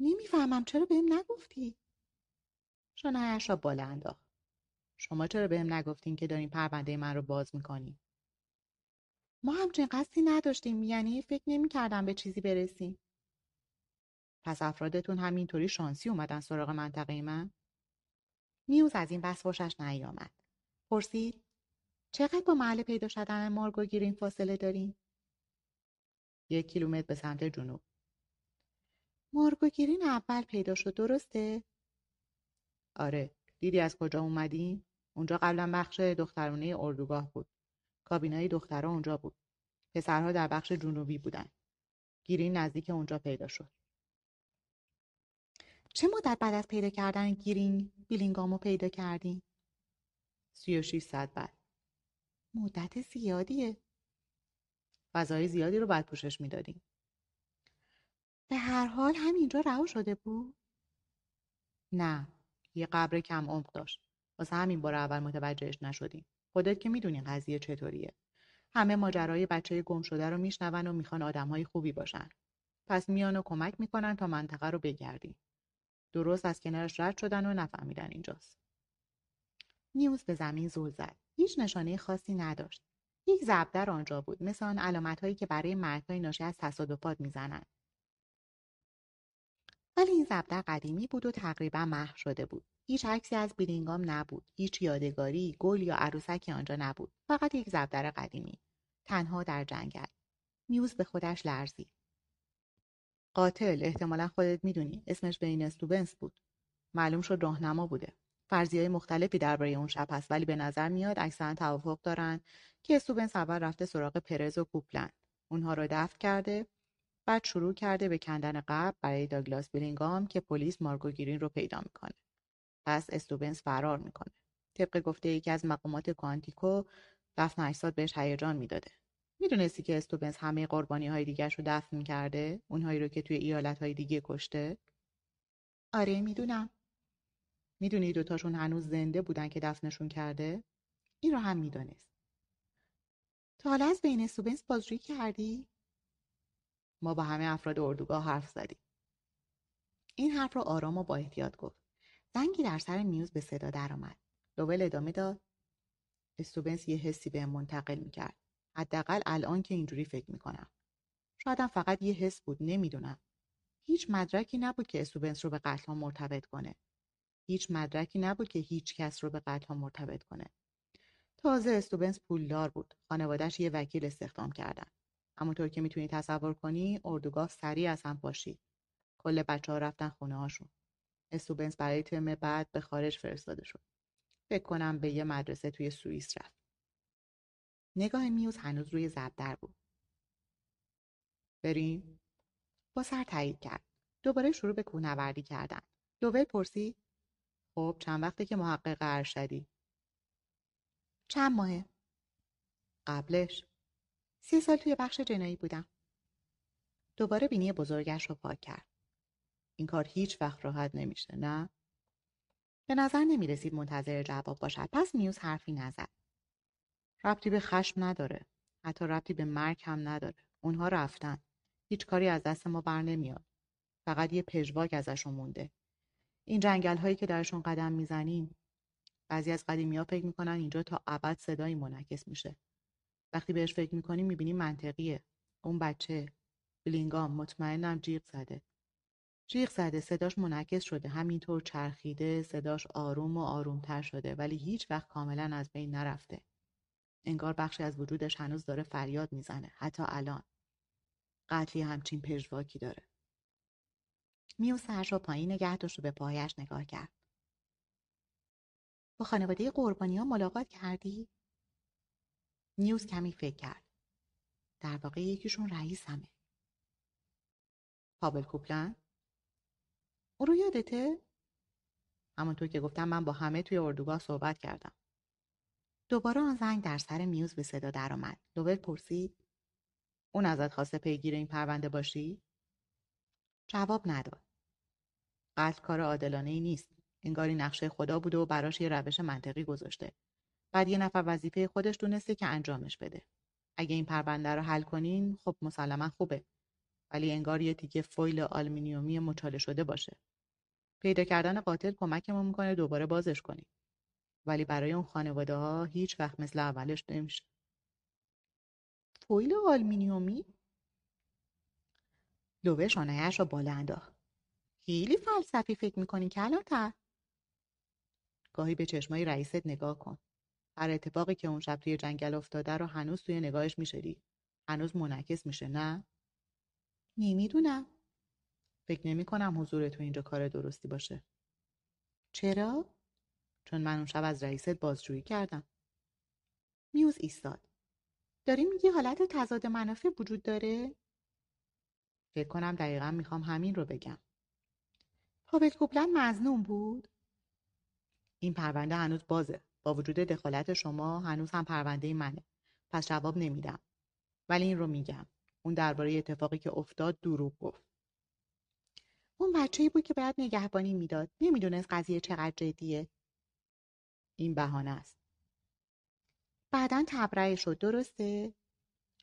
نمی‌فهمم چرا بهم نگفتی؟ شانهایش را بالا انداخت. شما چرا بهم نگفتین که دارین پرونده من رو باز می‌کنین؟ ما همچین قصدی نداشتیم یعنی فکر نمی‌کردم به چیزی برسیم. پس افرادتون همینطوری شانسی اومدن سراغ منطقه من؟ میوز از این بس خوشش نیامد. پرسید چقدر با محل پیدا شدن مارگو گیرین فاصله داریم؟ یک کیلومتر به سمت جنوب. گیرین اول پیدا شد درسته؟ آره. دیدی از کجا اومدیم؟ اونجا قبلا بخش دخترونه اردوگاه بود. کابینای دخترها اونجا بود. پسرها در بخش جنوبی بودن. گیرین نزدیک اونجا پیدا شد. چه مدت بعد از پیدا کردن گیرین بیلینگامو پیدا کردین؟ سی و ساعت بعد. مدت زیادیه. فضای زیادی رو بعد پوشش می‌دادیم. به هر حال همینجا رها شده بود؟ نه یه قبر کم عمق داشت. واسه همین بار اول متوجهش نشدیم. خودت که می‌دونی قضیه چطوریه. همه ماجرای بچه گم شده رو میشنون و می‌خوان آدمهای خوبی باشن. پس میان و کمک می‌کنن تا منطقه رو بگردیم. درست از کنارش رد شدن و نفهمیدن اینجاست. نیوز به زمین زل زد. هیچ نشانه خاصی نداشت. یک زبدر آنجا بود. مثل آن علامت هایی که برای مرگهای ناشی از تصادفات می‌زنند ولی این زبدر قدیمی بود و تقریبا محو شده بود. هیچ عکسی از بیلینگام نبود. هیچ یادگاری گل یا عروسکی آنجا نبود. فقط یک زبدر قدیمی. تنها در جنگل. میوز به خودش لرزید. قاتل. احتمالا خودت می‌دونی. اسمش بین استوبنس بود. معلوم شد راهنما بوده. های مختلفی درباره اون شب هست ولی به نظر میاد اکثرا توافق دارن که استوبنس اول رفته سراغ پرز و کوپلند. اونها رو دفن کرده بعد شروع کرده به کندن قبل برای داگلاس بیلینگام که پلیس مارگو گیرین رو پیدا می‌کنه. پس استوبنس فرار می‌کنه. طبق گفته یکی از مقامات کوانتیکو دفن اجساد بهش هیجان می‌داده. می‌دونستی که استوبنس همه قربانی های دیگرش رو دفن کرده؟ اونهایی رو که توی ایالت های دیگه کشته؟ آره می‌دونم. می‌دونی دوتاشون هنوز زنده بودن که دفنشون کرده؟ این رو هم می‌دانست تا حالا از بین استوبنس بازجویی کردی؟ ما با همه افراد اردوگاه حرف زدیم. این حرف رو آرام و با احتیاط گفت. زنگی در سر میوز به صدا درآمد لوول ادامه داد. استوبنس یه حسی به منتقل می‌کرد. حداقل الان که اینجوری فکر می‌کنم. شایدم فقط یه حس بود نمی‌دونم. هیچ مدرکی نبود که استوبنس رو به قتل ها مرتبط کنه. هیچ مدرکی نبود که هیچ کس رو به قتل ها مرتبط کنه. تازه استوبنس پولدار بود. خانوادهش یه وکیل استخدام کردن. همونطور که می‌تونی تصور کنی اردوگاه سریع از هم پاشید کل بچه ها رفتن خونه هاشون استوبنس برای ترم بعد به خارج فرستاده شد. فکر کنم به یه مدرسه توی سوئیس رفت. نگاه میوز هنوز روی زبدر بود. بریم. با سر تایید کرد. دوباره شروع به کوهنوردی کردن. لوول پرسید خب چند وقته که محقق ارشدی. چند ماهه؟ قبلش. سی سال توی بخش جنایی بودم. دوباره بینی بزرگش رو پاک کرد. این کار هیچ وقت راحت نمیشه نه؟ به نظر نمی رسید منتظر جواب باشد. پس میوز حرفی نزد. ربطی به خشم نداره. حتی ربطی به مرگ هم نداره. اونها رفتن. هیچ کاری از دست ما بر نمیاد. فقط یه پژواک ازشون مونده. این جنگل هایی که درشون قدم می‌زنیم بعضی از قدیمی ها فکر می‌کنن اینجا تا ابد صدایی منعکس میشه. وقتی بهش فکر می‌کنیم می‌بینیم منطقیه. اون بچه بلینگام مطمئنم جیغ زده. جیغ زده صداش منعکس شده. همینطور چرخیده صداش آروم و آرومتر شده ولی هیچ وقت کاملا از بین نرفته. انگار بخشی از وجودش هنوز داره فریاد می‌زنه حتی الان. قتلی همچین پژواکی داره. میو سرش رو پایین نگه داشت و به پایش نگاه کرد. با خانواده قربانی ملاقات کردی؟ نیوز کمی فکر کرد. در واقع یکیشون رئیس همه. پابل کوپلن؟ او رو یادته؟ همونطور که گفتم من با همه توی اردوگاه صحبت کردم. دوباره آن زنگ در سر میوز به صدا درآمد. لوول پرسید اون ازت خواسته پیگیر این پرونده باشی؟ جواب نداد. قتل کار عادلانه ای نیست. انگاری نقشه خدا بوده و براش یه روش منطقی گذاشته. بعد یه نفر وظیفه خودش دونسته که انجامش بده. اگه این پرونده رو حل کنین خب مسلما خوبه. ولی انگار یه تیکه فویل آلومینیومی مچاله شده باشه. پیدا کردن قاتل کمکمون می‌کنه دوباره بازش کنیم. ولی برای اون خانواده ها هیچ وقت مثل اولش نمیشه. فویل آلومینیومی؟ لوول شانهش رو بالا انداخت. خیلی فلسفی فکر می‌کنی کلانتر گاهی به چشمای رئیست نگاه کن هر اتفاقی که اون شب توی جنگل افتاده رو هنوز توی نگاهش می‌شدی هنوز منعکس میشه نه؟ نمی‌دونم. فکر نمی کنم حضور تو اینجا کار درستی باشه. چرا؟ چون من اون شب از رئیست بازجویی کردم. میوز ایستاد. داری میگی حالت تضاد منافع وجود داره؟ فکر کنم دقیقا می‌خوام همین رو بگم. پاول کوپلن مزنون بود؟ این پرونده هنوز بازه. وجود دخالت شما هنوز هم پرونده منه. پس جواب نمیدم. ولی این رو میگم. اون درباره اتفاقی که افتاد دروغ گفت. اون بچه بود که باید نگهبانی می‌داد. نمی‌دونست قضیه چقدر جدیه. این بهانه است. بعدا تبرئه شد. درسته؟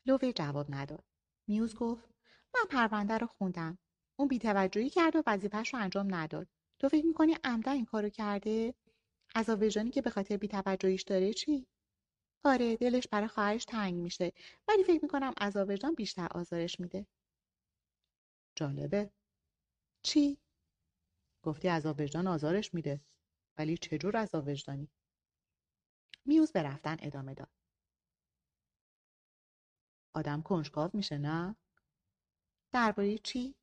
لووی جواب نداد. میوز گفت من پرونده رو خوندم. اون بیتوجهی کرد و وظیفهش رو انجام نداد. تو فکر می‌کنی عمدا این کارو کرده؟ از وجدانی که به خاطر بیتوجهیش داره چی؟ آره دلش برای خواهرش تنگ میشه ولی فکر می‌کنم از وجدان بیشتر آزارش میده. جالبه. چی؟ گفتی از وجدان آزارش میده ولی چجور از وجدانی میوز به رفتن ادامه داد. آدم کنجکاو میشه نه؟ درباره چی؟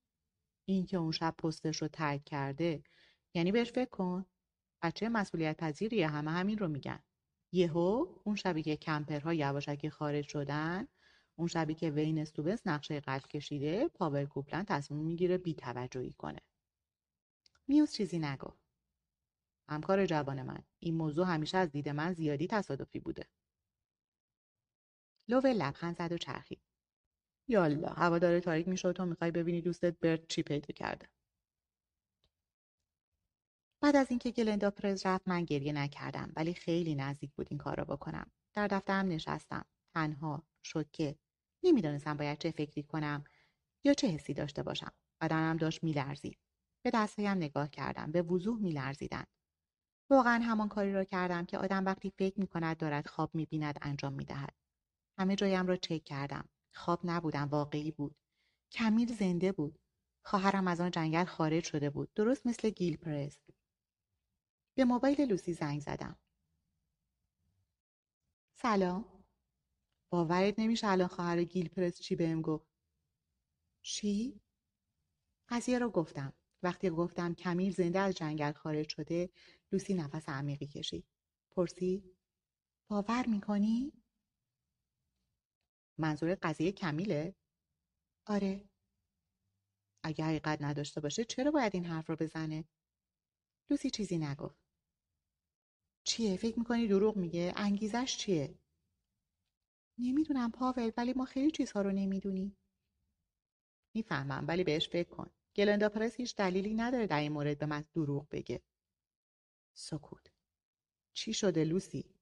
این که اون شب پستش رو ترک کرده یعنی بهش فکر کن. بچه مسئولیت پذیریه همه همین رو میگن. یهو اون شبی که کمپرها یواشکی خارج شدن اون شبی که وین استوبس نقشه قتل کشیده پاول کوپلن تصمیم می‌گیره بیتوجهی کنه. میوز چیزی نگفت. همکار جوان من این موضوع همیشه از دید من زیادی تصادفی بوده. لوول لبخند زد و چرخید. یالا هوا داره تاریک میشه تو می‌خوای ببینی دوستت برد چی پیدا کرده. بعد از اینکه گلندا پرز رفت من گریه نکردم ولی خیلی نزدیک بود این کار را بکنم در دفترم نشستم تنها شوکه نمی‌دانستم باید چه فکری کنم یا چه حسی داشته باشم بدنم داشت میلرزید به دستهایم نگاه کردم به وضوح میلرزیدند واقعا همان کاری را کردم که آدم وقتی فکر می کند دارد خواب می بیند انجام می دهد. همه جایم را چک کردم. خواب نبودم واقعی بود. کمیل زنده بود. خواهرم از آن جنگل خارج شده بود. درست مثل گیل پرز. به موبایل لوسی زنگ زدم. سلام. باورت نمیشه الان خواهر گیل پرز چی بهم گفت. چی؟ قضیه رو گفتم. وقتی گفتم کمیل زنده از جنگل خارج شده لوسی نفس عمیقی کشید پرسید باور می‌کنی منظور قضیه کمیله آره اگه حقیقت نداشته باشه چرا باید این حرف رو بزنه لوسی چیزی نگفت چیه؟ فکر می‌کنی دروغ میگه؟ انگیزش چیه؟ نمی‌دونم پاول ولی ما خیلی چیزها رو نمی‌دونیم. می‌فهمم ولی بهش فکر کن. گلندا پرس هیچ دلیلی نداره در این مورد به من دروغ بگه. سکوت. چی شده لوسی؟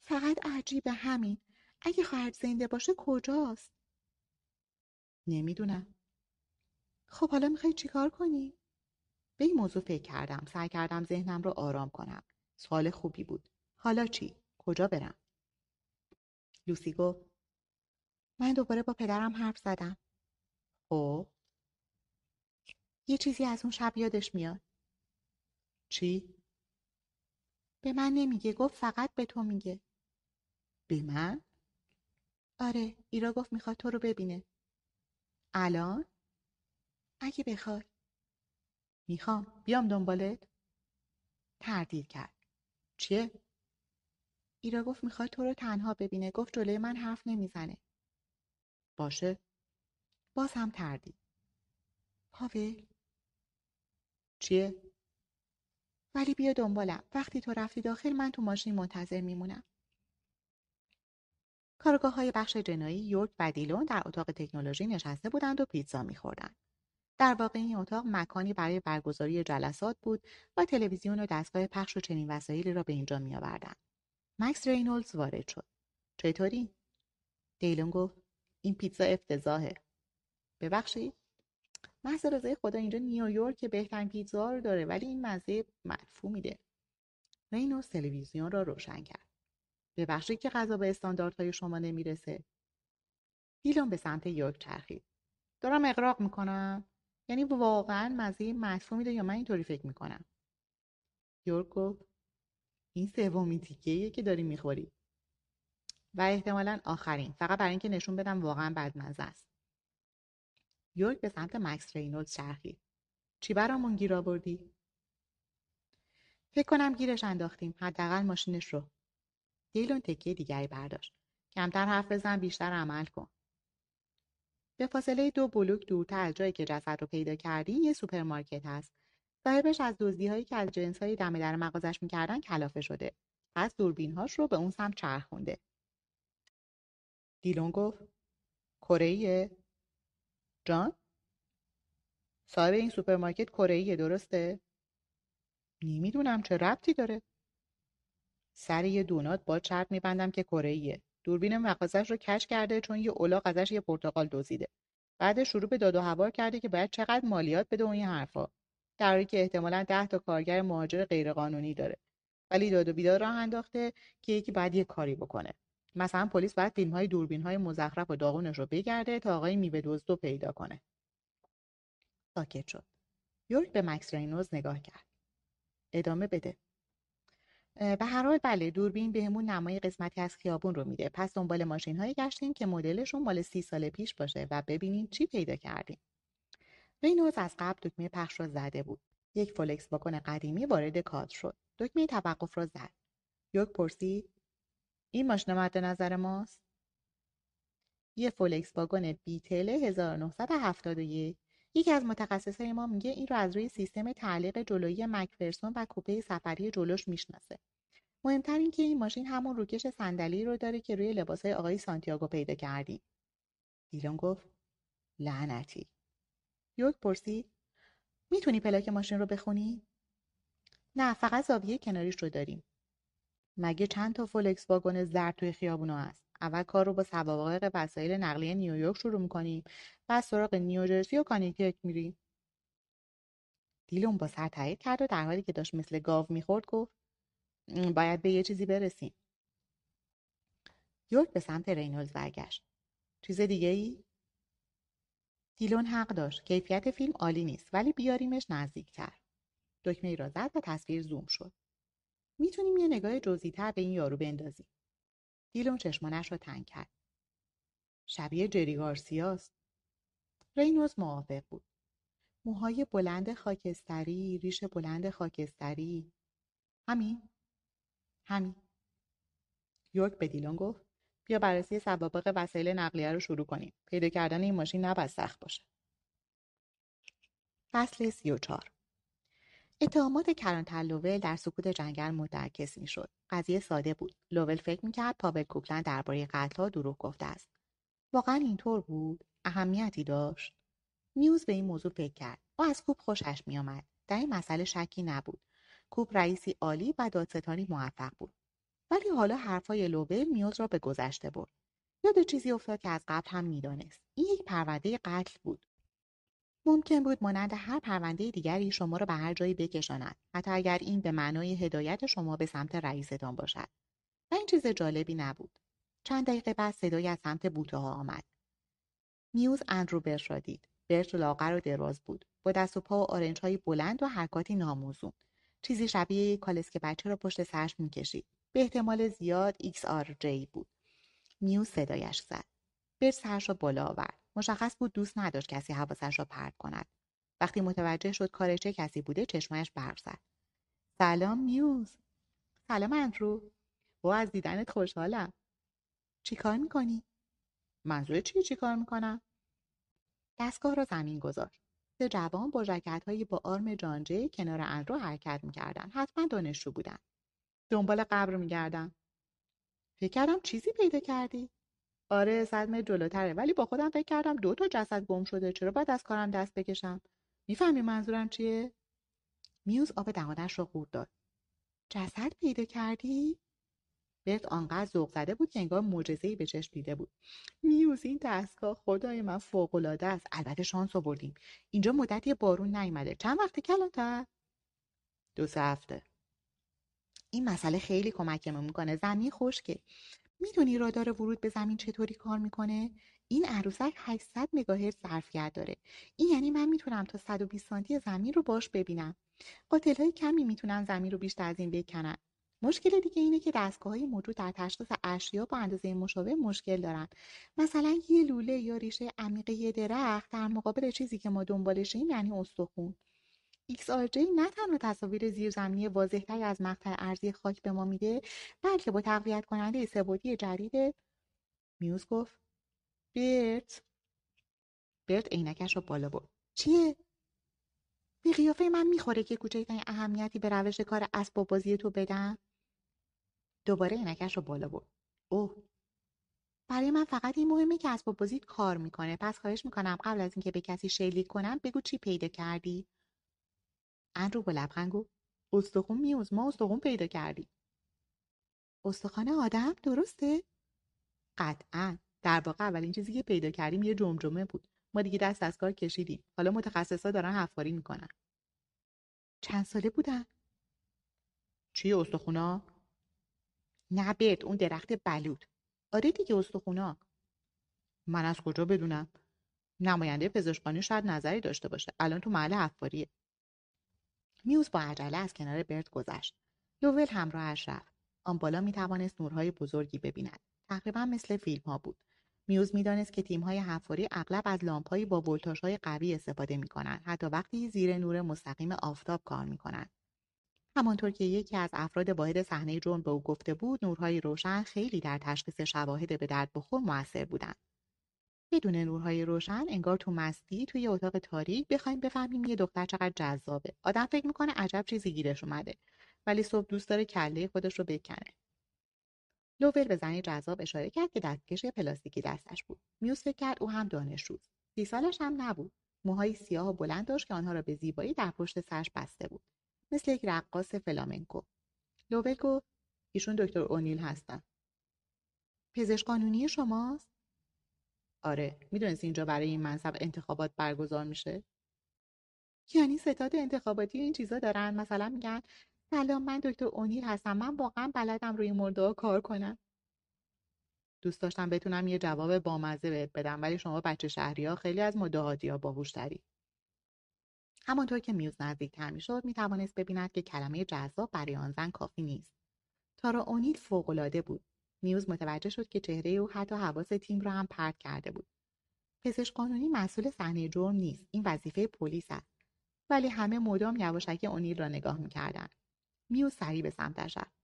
فقط عجیبه همین. اگه خواهر زنده باشه کجاست؟ نمی‌دونم. خب حالا می‌خوای چیکار کنی؟ به این موضوع فکر کردم. سعی کردم ذهنم رو آرام کنم. سوال خوبی بود. حالا چی؟ کجا برم؟ لوسی گفت من دوباره با پدرم حرف زدم. خب؟ یه چیزی از اون شب یادش میاد. چی؟ به من نمیگه گفت فقط به تو میگه. به من؟ آره ایرا گفت می‌خواد تو رو ببینه. الان؟ اگه بخوای. می‌خوام. بیام دنبالت؟ تردید کرد. چیه؟ ایرا گفت می‌خواد تو رو تنها ببینه. گفت جلوی من حرف نمی‌زنه. باشه. باز هم تردید. پاول. چیه؟ ولی بیا دنبالم. وقتی تو رفتی داخل من تو ماشین منتظر میمونم. کارگاه های بخش جنایی یورک و دیلون در اتاق تکنولوژی نشسته بودند و پیتزا میخوردند. در واقع این اتاق مکانی برای برگزاری جلسات بود و تلویزیون و دستگاه پخش و چنین وسایلی را به اینجا میآوردند. مکس رینولدز وارد شد. چطوری؟ دیلون گفت این پیتزا افتضاحه. ببخشید. محض رضای خدا اینجا نیویورک بهترین پیتزا رو داره ولی این مزه مدفوع میده رینوس تلویزیون را روشن کرد. ببخشید که غذا به استانداردهای شما نمی‌رسه. دیلون به سمت یورک چرخید. دارم اقراق می‌کنم؟ یعنی واقعا مزه مدفوع میده یا من اینطوری فکر می‌کنم؟ یورک گفت این سومین تیکه که داری می‌خوری. و احتمالا آخرین. فقط برای اینکه نشون بدم واقعا بدمزه است. یورک به سمت مکس رینولد چرخید. چی برامون گیر آوردی؟ فکر کنم گیرش انداختیم. حداقل ماشینش رو. دیلون تکیه دیگری برداشت. کمتر حرف بزن بیشتر عمل کن. به فاصله دو بلوک دورتر از جایی که جسد رو پیدا کردیم یه سوپرمارکت هست. صاحبش از هایی که از جنسهایی دم در مغازش می‌کردن کلافه شده. پس دوربینهاش رو به اون سمت چرخونده دیلون گفت کره جان؟ صاحب این سوپرمارکت کره درسته؟ نمی‌دونم چه ربطی داره؟ سر یه دونات با چرت میبندم که کره دوربین مغازش رو کش کرده چون یه اولاغ ازش یه پرتقال دزدیده. بعد شروع به داد و هوار کرده که باید چقدر مالیات بده و این حرفا. در حالی که احتمالا ده تا کارگر مهاجر غیرقانونی داره. ولی داد و بیدار راه انداخته که یکی باید یه کاری بکنه. مثلا پلیس باید فیلم های دوربین های مزخرف و داغونش رو بگرده تا آقای میوه دزدو پیدا کنه. ساکت شد. یورک به مکس رینوز نگاه کرد. ادامه بده. به هر حال بله دوربین بهمون نمای قسمتی از خیابون رو میده. پس دنبال ماشین هایی گشتیم که مدلشون مال سی سال پیش باشه و ببینیم چی پیدا کردیم. رینولد از قبل دکمه پخش را زده بود. یک فولکس واگن قدیمی وارد کادر شد. دکمه توقف را زد. یورک پرسید این ماشین مد نظر ماست؟ یه فولکس واگن بیتل 1971 یکی از متخصصای ما میگه این رو از روی سیستم تعلیق جلویی مکفرسون و کوپه سفری جلوش می‌شناسه. مهمتر این که این ماشین همون روکش صندلی رو داره که روی لباسای آقای سانتیاگو پیدا کردیم. دیلون گفت لعنتی. یورک پرسید می‌تونی پلاک ماشین رو بخونی؟ نه فقط زاویه کناریش رو داریم. مگه چند تا فولکس واگن زرد توی خیابونا هست؟ اول کار رو با سوابق وسایل نقلیه نیویورک شروع می‌کنیم. بعد سراغ نیوجرسی و کانتیکت میریم. دیلون با سر تایید کرد و در حالی که داشت مثل گاو می‌خورد گفت باید به یه چیزی برسیم. یورک به سمت رینولز برگشت. چیز دیگه ای؟ دیلون حق داشت. کیفیت فیلم عالی نیست ولی بیاریمش نزدیکتر. دکمه ای را زد و تصویر زوم شد. می‌تونیم یه نگاه جزئی تر به این یارو بندازیم. دیلون چشمانش را تنگ کرد. شبیه جری گارسیاست. رینوز موافق بود. موهای بلند خاکستری ریش بلند خاکستری. همین؟ همین. یورک به دیلون گفت بیا بررسی سوابق وسایل نقلیه رو شروع کنیم. پیدا کردن این ماشین نباید سخت باشه. فصل سی و چار اتهامات کرانتر لوول در سکوت جنگل منعکس می‌شد. قضیه ساده بود. لوول فکر می‌کرد پاول کوکلند درباره قتلها دروغ گفته است. واقعا اینطور بود؟ اهمیتی داشت؟ میوز به این موضوع فکر کرد. او از کوب خوشش میآمد. در این مسئله شکی نبود. کوب رئیسی عالی و دادستانی موفق بود. ولی حالا حرفای لوول میوز را به گذشته برد. یاد چیزی افتاد که از قبل هم می‌دانست. این یک پرونده قتل بود. ممکن بود مانند هر پرونده دیگری شما را به هر جایی بکشاند حتی اگر این به معنای هدایت شما به سمت رئیستان باشد. و این چیز جالبی نبود. چند دقیقه بعد صدایی از سمت بوته ها آمد. میوز اندرو برت را دید. برت لاغر و دراز بود. با دست و پا و آرنج های بلند و حرکاتی ناموزون. چیزی شبیه کالسکه بچه را پشت سرش می‌کشید. به احتمال زیاد جی بود. میوز صدایش زد. برت سرش را بالا آورد. مشخص بود دوست نداشت کسی حواسش را پرت کند. وقتی متوجه شد کار چه کسی بوده چشمایش برق زد. سلام میوز. سلام اندرو. او از دیدنت خوشحالم. چی کار می‌کنی؟ منظور چی؟ چی کار می‌کنم؟ دستگاه را زمین گذاشت. سه جوان با جکت هایی با آرم جانجه کنار اندرو حرکت می‌کردن حتما دانشجو بودن دنبال قبر میگردم. فکر کردم چیزی پیدا کردی. آره صد جلوتره. ولی با خودم فکر کردم دو تا جسد گم شده چرا باید از کارم دست بکشم؟ می‌فهمی منظورم چیه؟ میوز آب دهانش را قورت داد. جسد پیدا کردی؟ برت آنقدر ذوق زده بود که انگار معجزهای به چشم دیده بود. میوز این دستگاه خدای من فوقالعاده است. البته شانس آوردیم. اینجا مدتی بارون نیومده. چند وقته کلانتر؟ دو سه هفته. این مسئله خیلی کمکمون می‌کنه. زمین خشکه. می‌دونی رادار ورود به زمین چطوری کار می‌کنه؟ این عروسک 800 مگاهرتز ظرفیت داره. این یعنی من می‌تونم تا 120 سانتی زمین رو باش ببینم. قاتل های کمی می‌تونن زمین رو بیشتر از این بکنن. مشکل دیگه اینه که دستگاه های موجود در تشخیص اشیا با اندازه مشابه مشکل دارن. مثلا یه لوله یا ریشه عمیق یه درخت در مقابل چیزی که ما دنبالشیم یعنی استخون. XRJ نه تنها تصاویر زیرزمینی واضحتری از مقطع ارزی خاک به ما میده بلکه با تقویت کننده ثباتی جدید میوز گفت. برت برت عینکش رو بالا برد. چیه؟ به قیافه من می‌خوره که کوچکترین اهمیتی به روش کار اسباب بازی تو بدم؟ دوباره عینکش رو بالا برد. اوه. برای من فقط این مهمه که اسباب بازیت کار می‌کنه. پس خواهش می‌کنم قبل از اینکه به کسی شلیک کنم بگو چی پیدا کردی. اندرو با لبخند گفت. استخون میوز ما استخون پیدا کردیم. استخوان آدم درسته؟ قطعا. در واقع اولین چیزی که پیدا کردیم یه جمجمه بود. ما دیگه دست از کار کشیدیم. حالا متخصصا دارن حفاری می‌کنن. چند ساله بودن؟ چی استخونا؟ نه برد اون درخت بلود آره دیگه استخونا. من از کجا بدونم؟ نماینده پزشکانی شاید نظری داشته باشه. الان تو محل حفاریه. میوز با عجله از کنار برد گذشت. لوول همراهش رفت. آن بالا می توانست نورهای بزرگی ببیند. تقریبا مثل فیلم ها بود. میوز می‌دانست که تیم های حفاری اغلب از لامپهایی با ولتاژ های قوی استفاده می کنند حتی وقتی زیر نور مستقیم آفتاب کار می کنند همانطور که یکی از افراد واحد صحنه جرم به او گفته بود نورهای روشن خیلی در تشخیص شواهد به درد بخور موثر بودند. بدون نورهای روشن انگار تو مستی توی اتاق تاریک بخوایم بفهمیم یه دختر چقدر جذابه. آدم فکر می‌کنه عجب چیزی گیرش اومده ولی صبح دوست داره کله خودش رو بکنه. لوول به زنی جذاب اشاره کرد که دستکش پلاستیکی دستش بود. میوس فکر کرد او هم دانشجوست. سی سالش هم نبود. موهای سیاه و بلند داشت که آنها را به زیبایی در پشت سرش بسته بود. مثل یک رقاص فلامنکو. لوول گفت ایشون دکتر اونیل هستن. پزشک قانونی شماست؟ آره. می‌دونستی اینجا برای این منصب انتخابات برگزار میشه؟ یعنی ستاد انتخاباتی این چیزا دارن؟ مثلا میگن سلام من دکتر اونیل هستم. من واقعا بلدم روی مرده کار کنم. دوست داشتم بتونم یه جواب بامزه بهت بدم ولی شما بچه شهری ها خیلی از مدعاتی ها باهوشتری همانطور که میوز نزدیکتر می‌شد می‌توانست ببیند که کلمه جذاب برای آن زن کافی نیست. تارا اونیل فوقالعاده بود. میوز متوجه شد که چهره او حتی حواس تیم را هم پرت کرده بود. پزشک قانونی مسئول صحنه جرم نیست. این وظیفه پلیس است. ولی همه مدام یواشکی اونیل را نگاه می‌کردند. میوز سریع به سمتش رفت.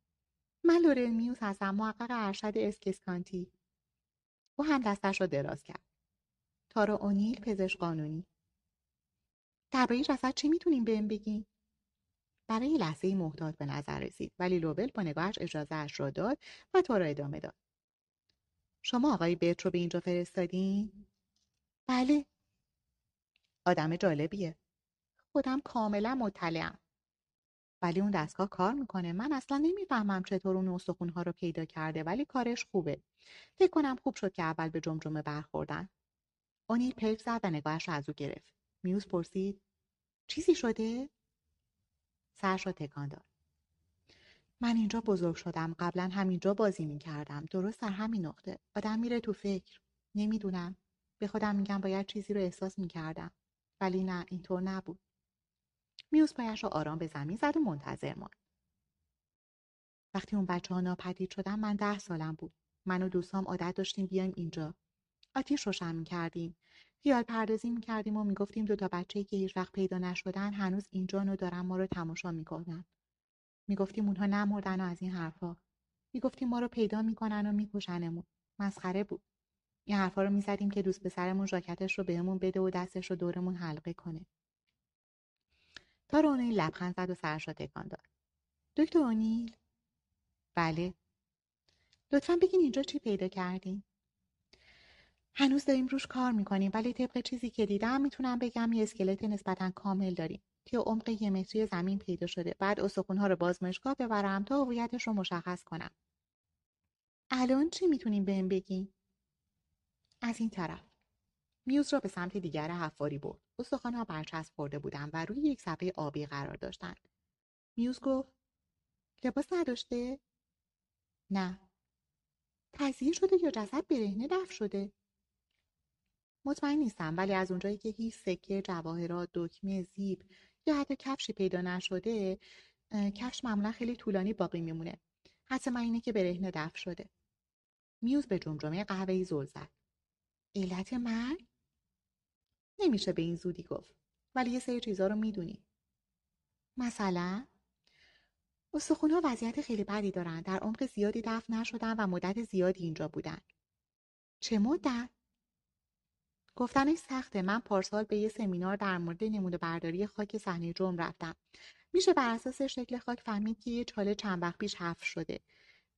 من لورن میوز هستم. محقق ارشد اسکس کانتی. او هم دستش را دراز کرد. تارا اونیل پزشک قانونی. درباره جسد چی می‌تونیم بهم بگیم برای لحظه محتاط به نظر رسید ولی لوبل با نگاهش اجازه اش را داد و تو را ادامه داد. شما آقای بیت رو به اینجا فرستادین؟ بله. آدم جالبیه. خودم کاملا مطلعم. ولی اون دستگاه کار می‌کنه. من اصلا نمی‌فهمم چطور اون استخونها رو پیدا کرده ولی کارش خوبه. فکر کنم خوب شد که اول به جمجمه برخوردن. اونیل پلک زد و نگاهش رو از او گرفت. میوز پرسید چیزی شده؟ سرش را تکان داد. من اینجا بزرگ شدم. قبلا همینجا بازی می‌کردم. درست در همین نقطه. آدم میره تو فکر. نمی‌دونم. به خودم میگم باید چیزی رو احساس می‌کردم. ولی نه اینطور نبود. میوز پایش را آرام به زمین زد و منتظر ماند. وقتی اون بچه ها ناپدید شدن من ده سالم بود. من و دوستام عادت داشتیم بیایم اینجا. آتیش روشن می‌کردیم. خیال پردازی می‌کردیم و می‌گفتیم دو تا بچه که هیچ وقت پیدا نشدن هنوز اینجا و دارن ما رو تماشا می‌کنن. می‌گفتیم اونها نمردن و از این حرفا. می‌گفتیم ما رو پیدا می‌کنن و میکشنمون. مسخره بود. این حرفا رو می‌زدیم که دوست پسرمون ژاکتش رو بهمون بده و دستش رو دورمون حلقه کنه. تا اونیل لبخند زد و سرش را تکان داد. دکتر اونیل؟ بله. لطفا بگین اینجا چی پیدا کردین؟ هنوز داریم روش کار می‌کنیم ولی طبق چیزی که دیدم می‌تونم بگم یه اسکلت نسبتا کامل داریم. که عمق یه متری زمین پیدا شده. بعد استخونها رو بازمشگاه ببرم تا هویتش رو مشخص کنم. الان چی می‌تونیم بهم بگیم از این طرف. میوز را به سمت دیگر حفاری برد. استخوانها برچسب خورده بودند و روی یک صفحه آبی قرار داشتند میوز گفت لباس نداشته؟ نه. تزیه شده یا جسد برهنه دفن شده؟ مطمئن نیستم ولی از اونجایی که هیچ سکه جواهرات دکمه زیب یا حتی کفشی پیدا نشده کفش معمولا خیلی طولانی باقی میمونه. حتی من اینه که برهنه دفن شده. میوز به جمجمه قهوه‌ای زل زد. علت مرگ نمیشه به این زودی گفت ولی یه سری چیزا رو می‌دونی. مثلا استخونها وضعیت خیلی بدی دارن در عمق زیادی دفن نشدن و مدت زیادی اینجا بودن. چه مدت؟ گفتنش سخته. من پارسال به یه سمینار در مورد نمونه برداری خاک صحنه جرم رفتم. میشه بر اساس شکل خاک فهمید که یه چاله چند وقت پیش حفر شده.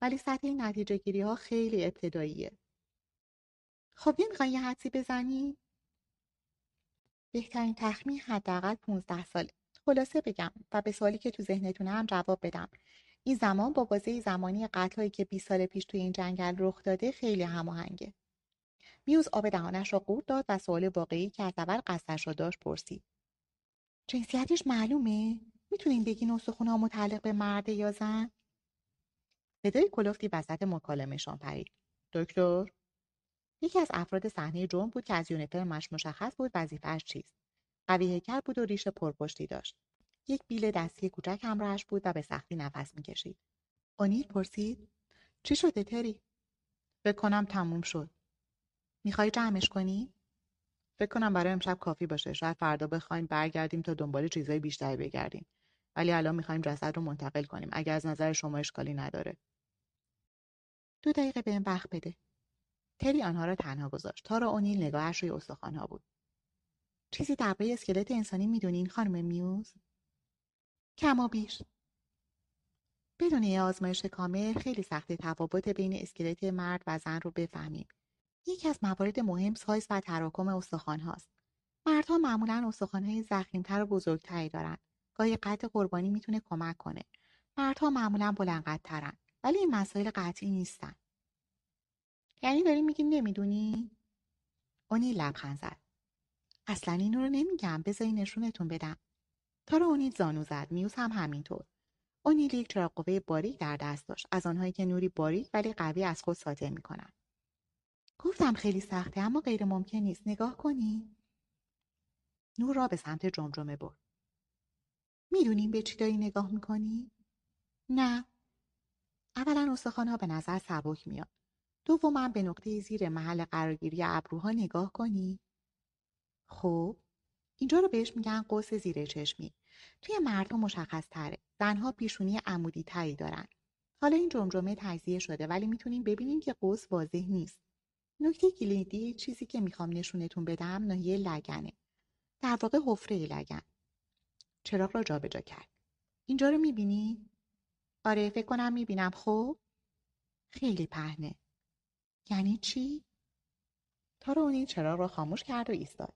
ولی سطح این نتیجه گیری ها خیلی ابتداییه. خب نمی‌خوای یه حدسی بزنی؟ بهترین تخمین حداقل 15 ساله. خلاصه بگم و به سوالی که تو ذهنتونه هم جواب بدم. این زمان با بازه زمانی قتلهایی که 20 سال پیش توی این جنگل رخ داده خیلی هماهنگه. میوز آب دهانش را قورت داد و سوال واقعی که از اول قصدش را داشت پرسید. جنسیتش معلومه؟ می‌تونین بگین استخونها متعلق به مرده یا زن؟ صدای کلفتی وسط مکالمهشان پرید. دکتر؟ یکی از افراد صحنه جرم بود که از یونیفرمش مشخص بود وظیفهاش چیست. قوی هیکل بود و ریش پرپشتی داشت. یک بیل دستی کوچک همراهش بود و به سختی نفس می‌کشید. اونیل پرسید چی شده تری؟ فکر کنم تموم شد. می‌خوای جمعش کنی؟ فکر کنم برای امشب کافی باشه. شاید فردا بخوایم برگردیم تا دنبال چیزهای بیشتری بگردیم. ولی الان می‌خوایم جسد رو منتقل کنیم اگر از نظر شما اشکالی نداره. دو دقیقه به این وقت بده. تری آنها را تنها گذاشت. تارا اونیل نگاهش روی استخوانها بود. چیزی درباره اسکلت انسانی می‌دونین خانم میوز؟ کما بیش. بدون یه آزمایش کامل خیلی سخته تفاوت بین اسکلت مرد و زن رو بفهمیم. یکی از موارد مهم سایز و تراکم استخوان هاست. مردها معمولا استخوان های زخیمتر و بزرگتری دارند. گاهی قد قربانی می‌تونه کمک کنه. مردها معمولا بلندقدرترن ولی این مسائل قطعی نیستن. یعنی داری میگی نمی‌دونی؟ اونی لبخند زد. اصلا اینو رو نمیگم بذاری نشونتون بدم. تارا اونیل زانو زد میوز هم همینطور. اونیل یک چراغ قوه باریک در دست داشت از آنهایی که نوری باریک ولی قوی از خود ساطع می‌کنن. گفتم خیلی سخته اما غیر ممکن نیست نگاه کنی؟ نور را به سمت جمجمه برد. می‌دونیم به چی داری نگاه می‌کنی؟ نه. اولا استخوانها به نظر سبک میاد. دوما به نقطه زیر محل قرارگیری ابروها نگاه کنی. خب اینجا رو بهش میگن قوس زیر چشمی. توی مردها مشخص تره. زنها پیشونی عمودی تری دارن. حالا این جمجمه تجزیه شده ولی می‌تونیم ببینیم که قوس واضح نیست. نکته کلیدی چیزی که می‌خوام نشونتون بدم ناحیه لگنه. در واقع حفره لگن. چراغ را جابجا کرد. اینجا رو می‌بینی؟ آره فکر کنم می‌بینم خب؟ خیلی پهنه. یعنی چی؟ تارا اونی چراغ را خاموش کرد و ایستاد.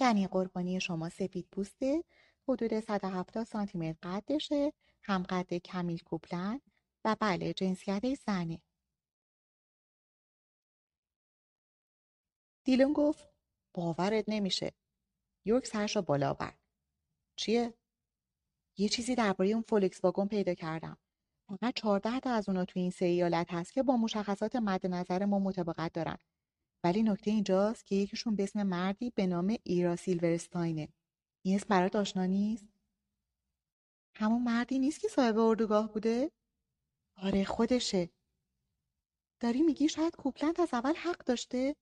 یعنی قربانی شما سفید پوسته حدود 170 سانتی متر قدشه هم قد کمیل کوپلن و بله جنسیت زنه دیلون گفت باورت نمیشه. یورک سرش را بالا آورد. چیه؟ یه چیزی درباره اون فولکس واگن پیدا کردم. فقط 14 تا از اونا تو این سه ایالت هست که با مشخصات مد نظر ما مطابقت دارن. ولی نکته اینجاست که یکیشون به اسم مردی به نام ایرا سیلورستاینه. این اسم برات آشنا نیست؟ همون مردی نیست که صاحب اردوگاه بوده؟ آره خودشه. داری میگی شاید کوپلند از اول حق داشته؟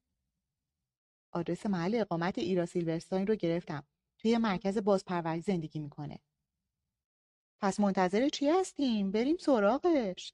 آدرس محل اقامت ایرا سیلورستاین رو گرفتم. توی مرکز بازپروری زندگی می‌کنه. پس منتظر چی هستیم؟ بریم سراغش.